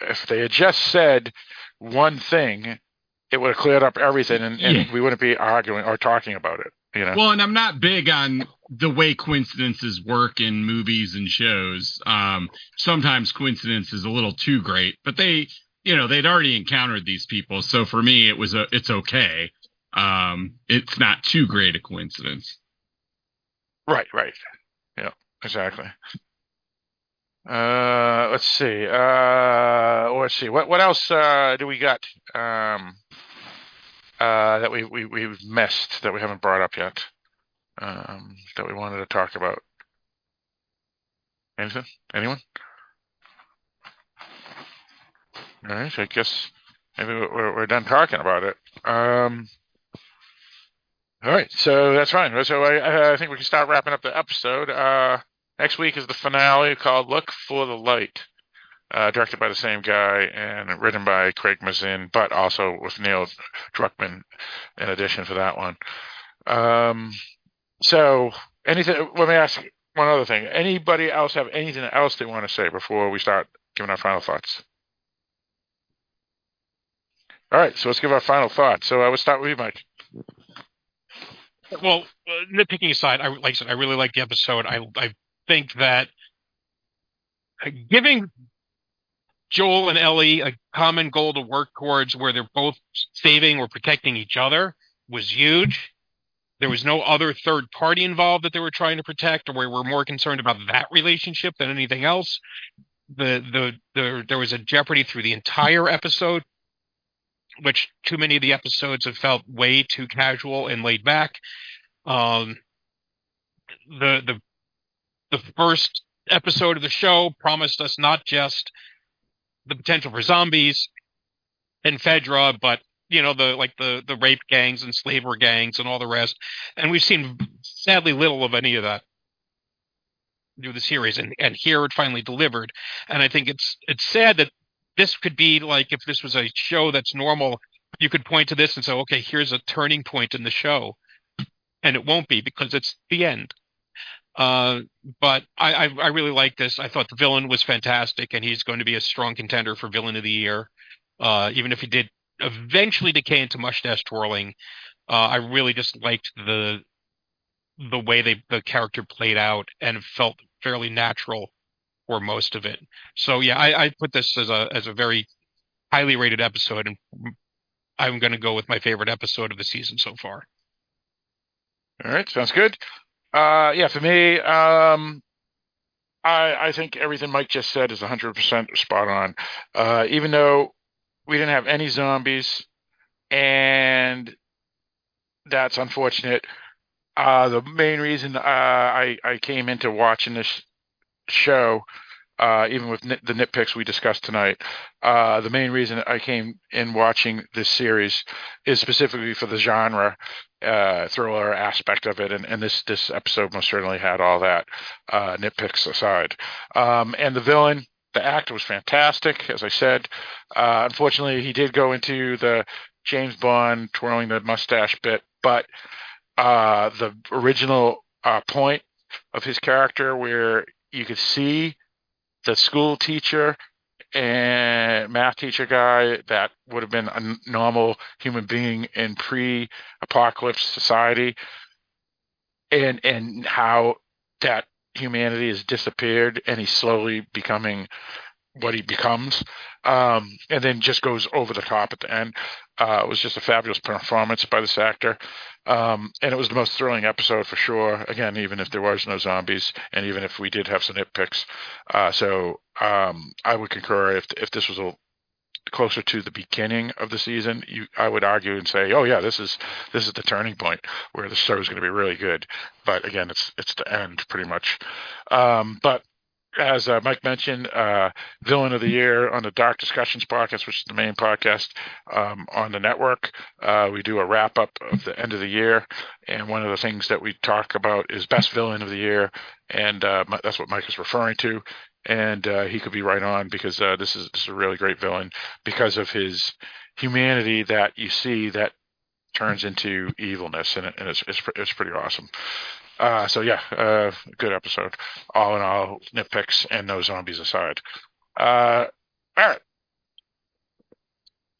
if they had just said one thing, it would have cleared up everything, and, and Yeah. we wouldn't be arguing or talking about it. You know. Well, and I'm not big on the way coincidences work in movies and shows. Um, sometimes coincidence is a little too great, but they, you know, they'd already encountered these people, so for me, it was a, it's okay. Um, it's not too great a coincidence. Right, right. Yeah, exactly. Uh, let's see. Uh, let's see. What what else uh, do we got? Um, uh, that we we we've missed that we haven't brought up yet. Um, that we wanted to talk about. Anything? Anyone? All right. I guess maybe we're we're done talking about it. Um. All right, so that's fine. So I, I think we can start wrapping up the episode. Uh, next week is the finale called "Look for the Light," uh, directed by the same guy and written by Craig Mazin, but also with Neil Druckmann in addition for that one. Um, so anything? Let me ask one other thing. Anybody else have anything else they want to say before we start giving our final thoughts? All right, so let's give our final thoughts. So I will start with you, Mike. Well, uh, nitpicking aside, I like I said, I really like the episode. I I think that uh, giving Joel and Ellie a common goal to work towards, where they're both saving or protecting each other, was huge. There was no other third party involved that they were trying to protect, or we were more concerned about that relationship than anything else. The the the there was a jeopardy through the entire episode which too many of the episodes have felt way too casual and laid back. Um, the the the first episode of the show promised us not just the potential for zombies and Fedra, but you know the like the the rape gangs and slaver gangs and all the rest. And we've seen sadly little of any of that through the series, and and here it finally delivered. And I think it's it's sad that this could be like if this was a show that's normal, you could point to this and say, okay, here's a turning point in the show, and it won't be because it's the end. Uh, but I, I I really like this. I thought the villain was fantastic, and he's going to be a strong contender for villain of the year. Uh, even if he did eventually decay into mustache twirling, uh, I really just liked the the way they the character played out and felt fairly natural for most of it. So yeah, I, I put this as a as a very highly rated episode, and I'm going to go with my favorite episode of the season so far. All right, sounds good. Uh, yeah, for me, um, I I think everything Mike just said is 100% spot on. Uh, even though we didn't have any zombies, and that's unfortunate. Uh, the main reason uh, I I came into watching this show, uh, even with nit- the nitpicks we discussed tonight, uh, the main reason I came in watching this series is specifically for the genre uh, thriller aspect of it, and, and this this episode most certainly had all that uh, nitpicks aside. Um, and the villain, the actor was fantastic, as I said. Uh, unfortunately, he did go into the James Bond twirling the mustache bit, but uh, the original point of his character, where you could see the school teacher and math teacher guy that would have been a normal human being in pre-apocalypse society, and and how that humanity has disappeared and he's slowly becoming what he becomes, um, and then just goes over the top at the end. Uh, it was just a fabulous performance by this actor, um, and it was the most thrilling episode for sure. Again, even if there was no zombies, and even if we did have some nitpicks, uh, so um, I would concur if if this was a closer to the beginning of the season, you I would argue and say, oh yeah, this is this is the turning point where the show is going to be really good. But again, it's it's the end pretty much. Um, but as uh, Mike mentioned, uh, villain of the year on the Dark Discussions podcast, which is the main podcast um, on the network. Uh, we do a wrap up of the end of the year, and one of the things that we talk about is best villain of the year, and uh, that's what Mike is referring to and uh, he could be right on because uh, this is this is a really great villain because of his humanity that you see that turns into evilness, and, it, and it's, it's it's pretty awesome. Uh, so yeah, uh, good episode. All in all, nitpicks and no zombies aside. Uh, all right.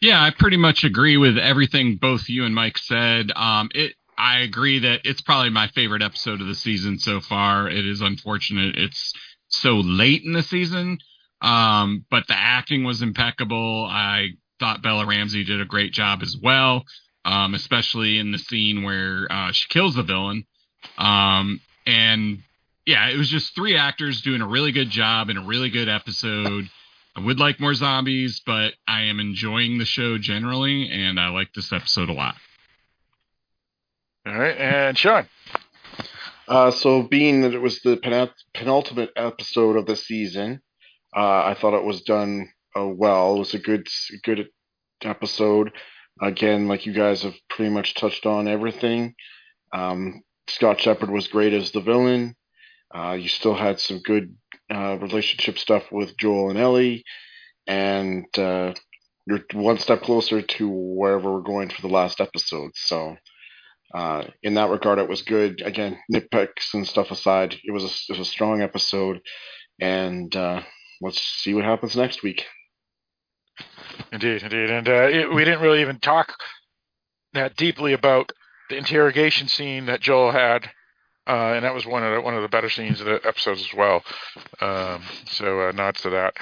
Yeah, I pretty much agree with everything both you and Mike said. Um, it I agree that it's probably my favorite episode of the season so far. It is unfortunate it's so late in the season. Um, but the acting was impeccable. I thought Bella Ramsey did a great job as well, um, especially in the scene where uh, she kills the villain. Um, and yeah, it was just three actors doing a really good job in a really good episode. I would like more zombies, but I am enjoying the show generally, and I like this episode a lot. All right, and Sean. Uh, so, being that it was the penultimate episode of the season, uh, I thought it was done uh, well. It was a good, good episode. Again, like you guys have pretty much touched on everything. Um, Scott Shepherd was great as the villain. Uh, you still had some good uh, relationship stuff with Joel and Ellie, and uh, you're one step closer to wherever we're going for the last episode. So uh, in that regard, it was good. Again, nitpicks and stuff aside, it was a, it was a strong episode, and uh, let's see what happens next week. Indeed, indeed, and uh, it, we didn't really even talk that deeply about the interrogation scene that Joel had, uh, and that was one of the, one of the better scenes of the episodes as well. Um, so uh, nods to that.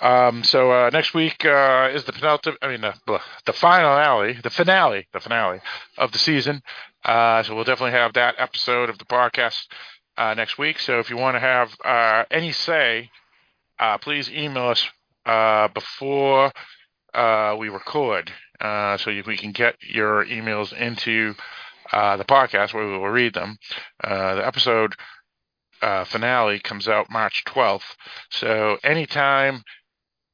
Um, so uh, next week uh, is the penultimate. I mean, the, the finale, the finale, the finale of the season. Uh, so we'll definitely have that episode of the podcast uh, next week. So if you want to have uh, any say, uh, please email us before we record, so you, we can get your emails into the podcast where we will read them. the episode. finale comes out March 12th. So anytime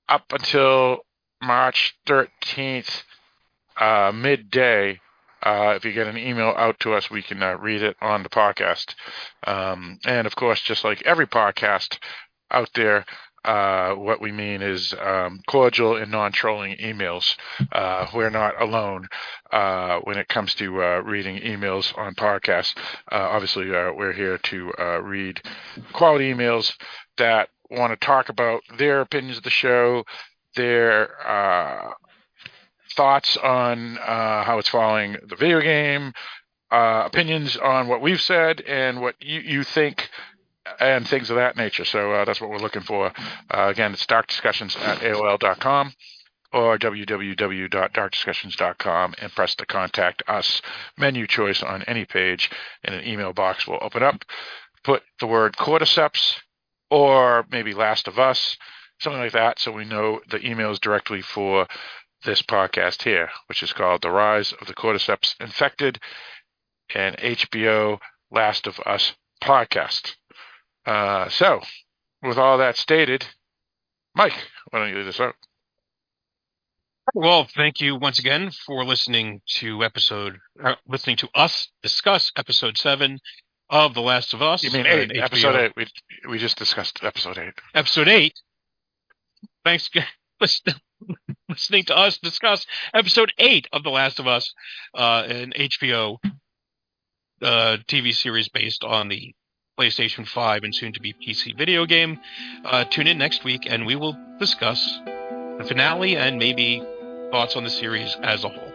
up until March 13th, uh, midday, uh, if you get an email out to us, we can uh, read it on the podcast. Um, and of course, just like every podcast out there, uh, what we mean is um, cordial and non-trolling emails. Uh, we're not alone uh, when it comes to uh, reading emails on podcasts. Uh, obviously, uh, we're here to read quality emails that want to talk about their opinions of the show, their thoughts on how it's following the video game, opinions on what we've said, and what you, you think, and things of that nature. So uh, that's what we're looking for. Uh, again, it's darkdiscussions at AOL.com or www.darkdiscussions.com and press the contact us menu choice on any page, and an email box will open up. Put the word cordyceps or maybe Last of Us, something like that, so we know the emails directly for this podcast here, which is called The Rise of the Cordyceps Infected and HBO Last of Us podcast. Uh, so, with all that stated, Mike, why don't you lead us out? Well, thank you once again for listening to episode, uh, listening to us discuss episode seven of The Last of Us. You mean eight? Episode eight. We we just discussed episode eight. Episode eight. thanks for [LAUGHS] listening to us discuss episode eight of The Last of Us, uh, an HBO uh, TV series based on the PlayStation 5 and soon to be PC video game. Uh, tune in next week and we will discuss the finale and maybe thoughts on the series as a whole.